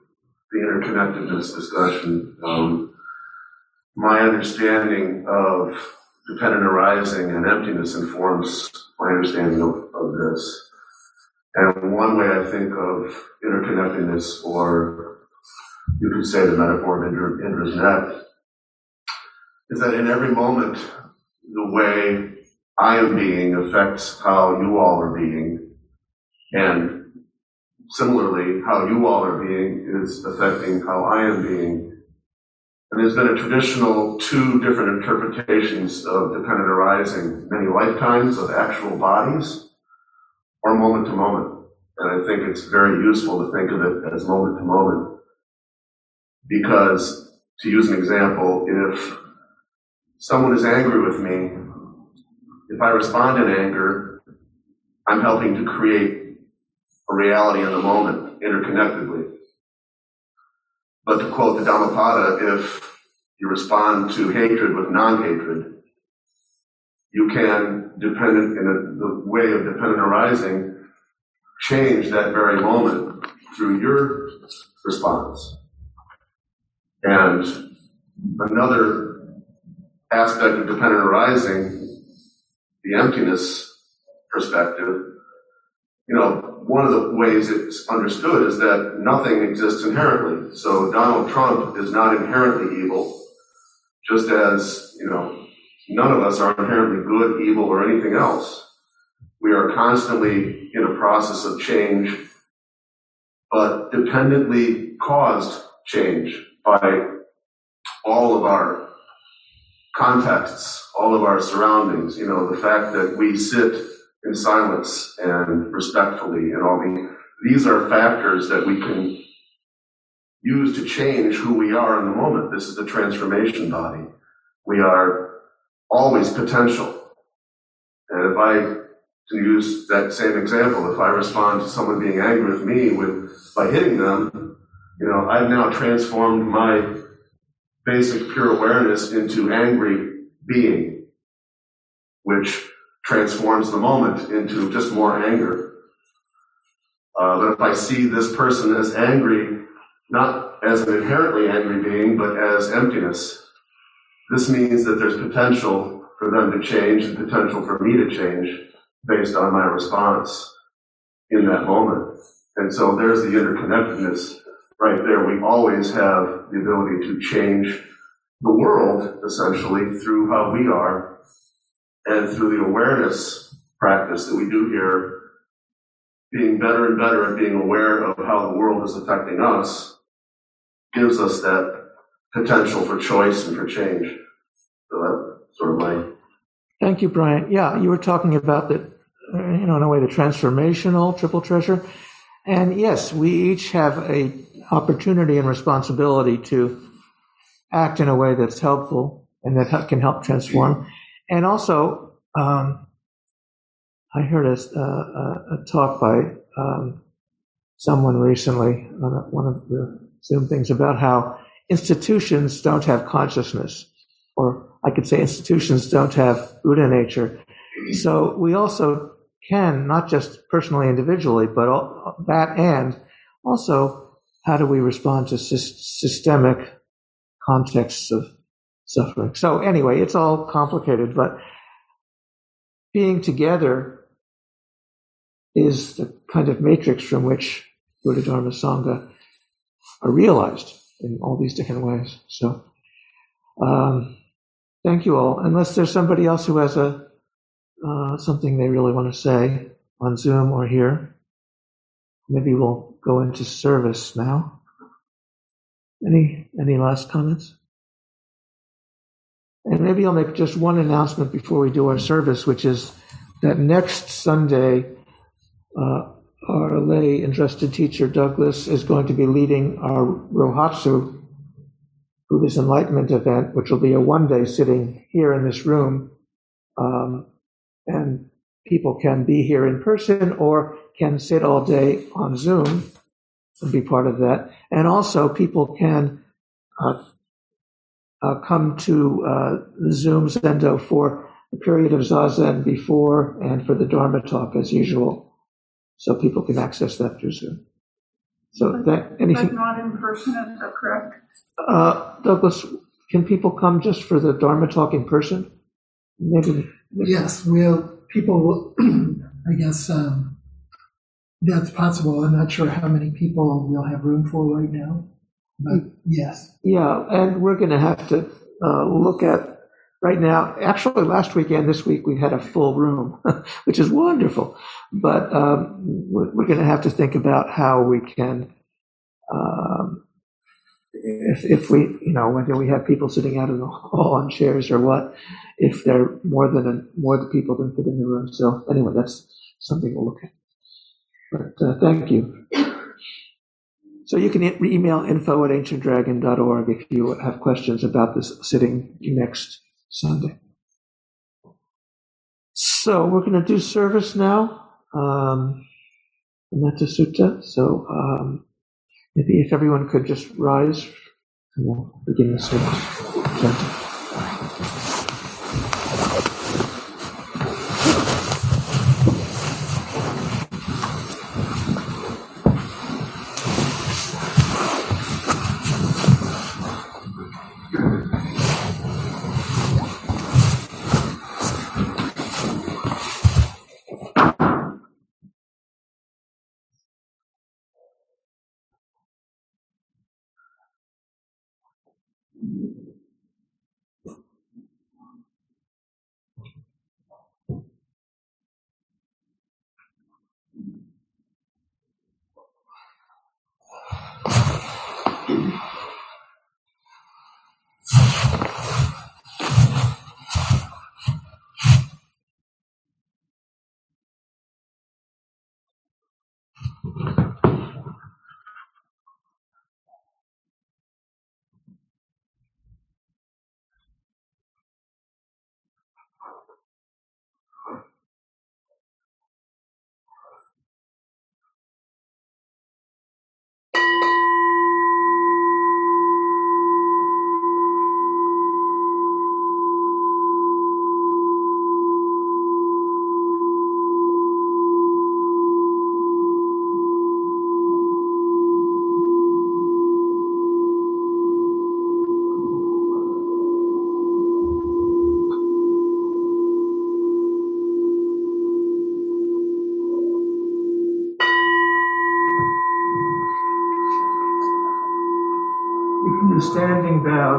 the interconnectedness discussion, um, my understanding of dependent arising and emptiness informs my understanding of, of this. And one way I think of interconnectedness, or you could say the metaphor of Indra's net, is that in every moment, the way I am being affects how you all are being. And similarly, how you all are being is affecting how I am being. And there's been a traditional two different interpretations of dependent arising, many lifetimes of actual bodies or moment to moment. And I think it's very useful to think of it as moment to moment. Because, to use an example, if someone is angry with me, if I respond in anger, I'm helping to create a reality in the moment, interconnectedly. But to quote the Dhammapada, if you respond to hatred with non-hatred, you can, dependent in a, the way of dependent arising, change that very moment through your response. And another aspect of dependent arising, the emptiness perspective, you know, one of the ways it's understood is that nothing exists inherently. So Donald Trump is not inherently evil, just as, you know, none of us are inherently good, evil, or anything else. We are constantly in a process of change, but dependently caused change by all of our contexts, all of our surroundings. You know, the fact that we sit in silence and respectfully and all the, these are factors that we can use to change who we are in the moment. This is the transformation body. We are always potential. And if I to use that same example, if I respond to someone being angry with me with by hitting them, you know, I've now transformed my basic pure awareness into angry being, which transforms the moment into just more anger. Uh, but if I see this person as angry, not as an inherently angry being, but as emptiness, this means that there's potential for them to change and potential for me to change based on my response in that moment. And so there's the interconnectedness right there. We always have the ability to change the world essentially through how we are and through the awareness practice that we do here, being better and better at being aware of how the world is affecting us gives us that potential for choice and for change. So that's sort of my. Thank you, Brian. Yeah, you were talking about the, you know, in a way, the transformational triple treasure. And yes, we each have a opportunity and responsibility to act in a way that's helpful and that can help transform. And also, um, I heard a, a, a talk by um, someone recently on a, one of the Zoom things about how institutions don't have consciousness, or I could say institutions don't have Buddha nature. So we also can, not just personally, individually, but all, that and also how do we respond to systemic contexts of suffering. So anyway, it's all complicated, but being together is the kind of matrix from which Buddha Dharma Sangha are realized in all these different ways. So, um, thank you all. Unless there's somebody else who has a uh, something they really want to say on Zoom or here, maybe we'll go into service now. Any any last comments? And maybe I'll make just one announcement before we do our service, which is that next Sunday, uh, our lay interested teacher Douglas is going to be leading our Rohatsu Buddhist Enlightenment event, which will be a one day sitting here in this room. Um, and people can be here in person or can sit all day on Zoom and be part of that. And also, people can uh, come to uh, Zoom Zendo for the period of Zazen before and for the Dharma talk as usual. So people can access that through Zoom. So but, that anything. But not in person, is that correct? Uh, Douglas, can people come just for the Dharma talk in person? Maybe. Yes, we'll, people will, I guess, um, that's possible. I'm not sure how many people we'll have room for right now, yes. Yeah, and we're going to have to uh, look at right now. Actually, last weekend, this week, we had a full room, which is wonderful. But um, we're, we're going to have to think about how we can, um, if, if we, you know, whether we have people sitting out in the hall on chairs or what, if there are more than a, more the people than fit in the room. So anyway, that's something we'll look at. But uh, thank you. So you can email info at ancientdragon.org if you have questions about this sitting next Sunday. So we're going to do service now. Um, Metta Sutta. So um, maybe if everyone could just rise and we'll begin the service. Standing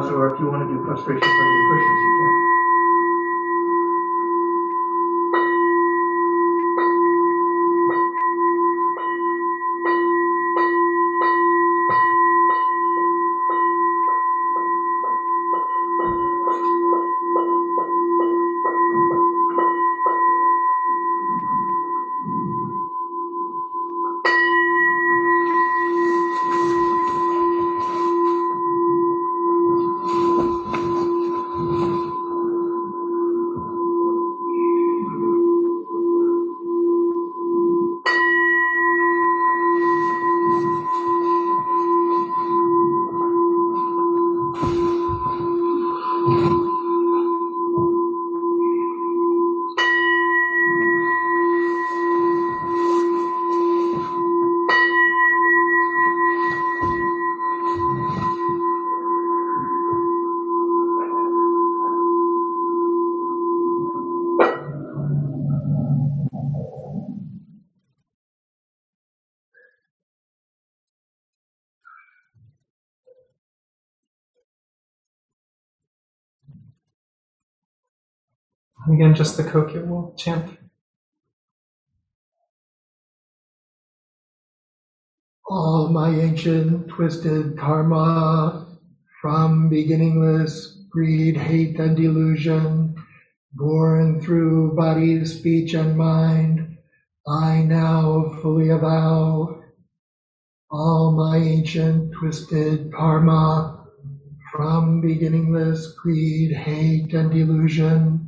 bows, or if you want to do prostration from your cushions, Again, just the Kokyo will chant. All my ancient twisted karma from beginningless greed, hate, and delusion, born through body, speech, and mind, I now fully avow all my ancient twisted karma from beginningless greed, hate, and delusion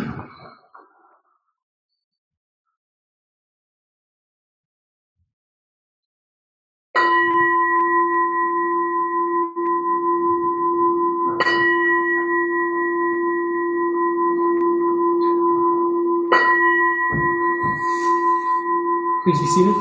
Please be seated.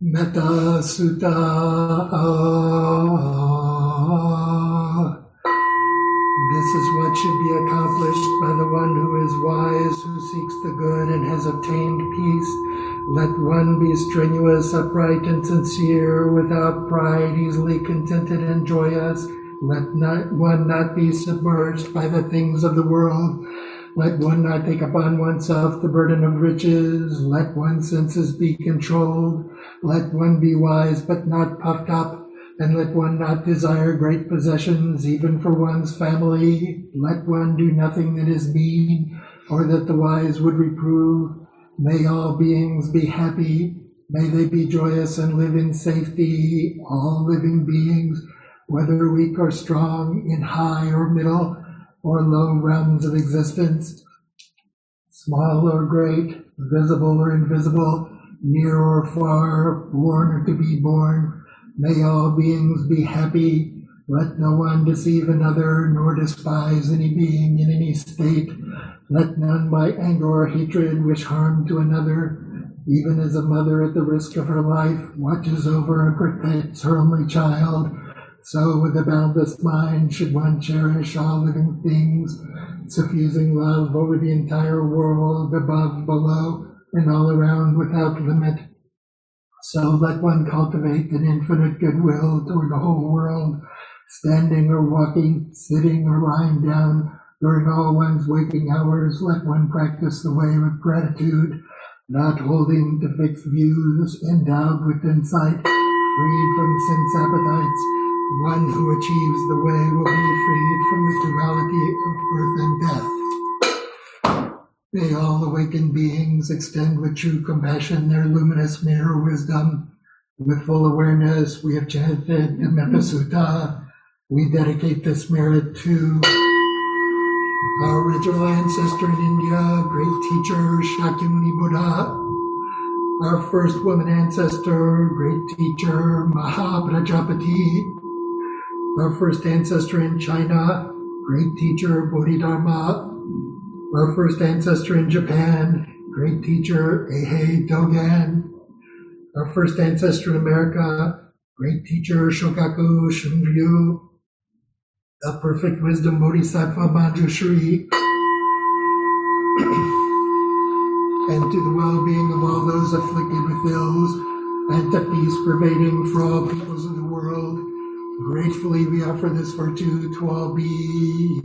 Metta Sutta. Uh, strenuous, upright, and sincere, without pride, easily contented and joyous. Let not, one not be submerged by the things of the world. Let one not take upon oneself the burden of riches. Let one's senses be controlled. Let one be wise, but not puffed up and let one not desire great possessions, even for one's family. Let one do nothing that is mean, or that the wise would reprove. May all beings be happy. May they be joyous and live in safety. All living beings, whether weak or strong, in high or middle, or low realms of existence, small or great, visible or invisible, near or far, born or to be born. May all beings be happy. Let no one deceive another, nor despise any being in any state. Let none by anger or hatred wish harm to another, even as a mother at the risk of her life watches over and protects her only child. So with a boundless mind should one cherish all living things, suffusing love over the entire world, above, below, and all around without limit. So let one cultivate an infinite goodwill toward the whole world, standing or walking, sitting or lying down, during all one's waking hours, let one practice the way of gratitude, not holding to fixed views, endowed with insight, freed from sense appetites. One who achieves the way will be freed from the duality of birth and death. May all awakened beings extend with true compassion their luminous mirror wisdom. With full awareness, we have chanted the Sutta. We dedicate this merit to our original ancestor in India, great teacher Shakyamuni Buddha. Our first woman ancestor, great teacher Mahaprajapati. Our first ancestor in China, great teacher Bodhidharma our first ancestor in Japan, great teacher Eihei Dogen. Our first ancestor in America, great teacher Shogaku Shunryu. The perfect wisdom Bodhisattva Manjushri. and to the well-being of all those afflicted with ills, and to peace pervading for all peoples of the world. Gratefully we offer this virtue to all beings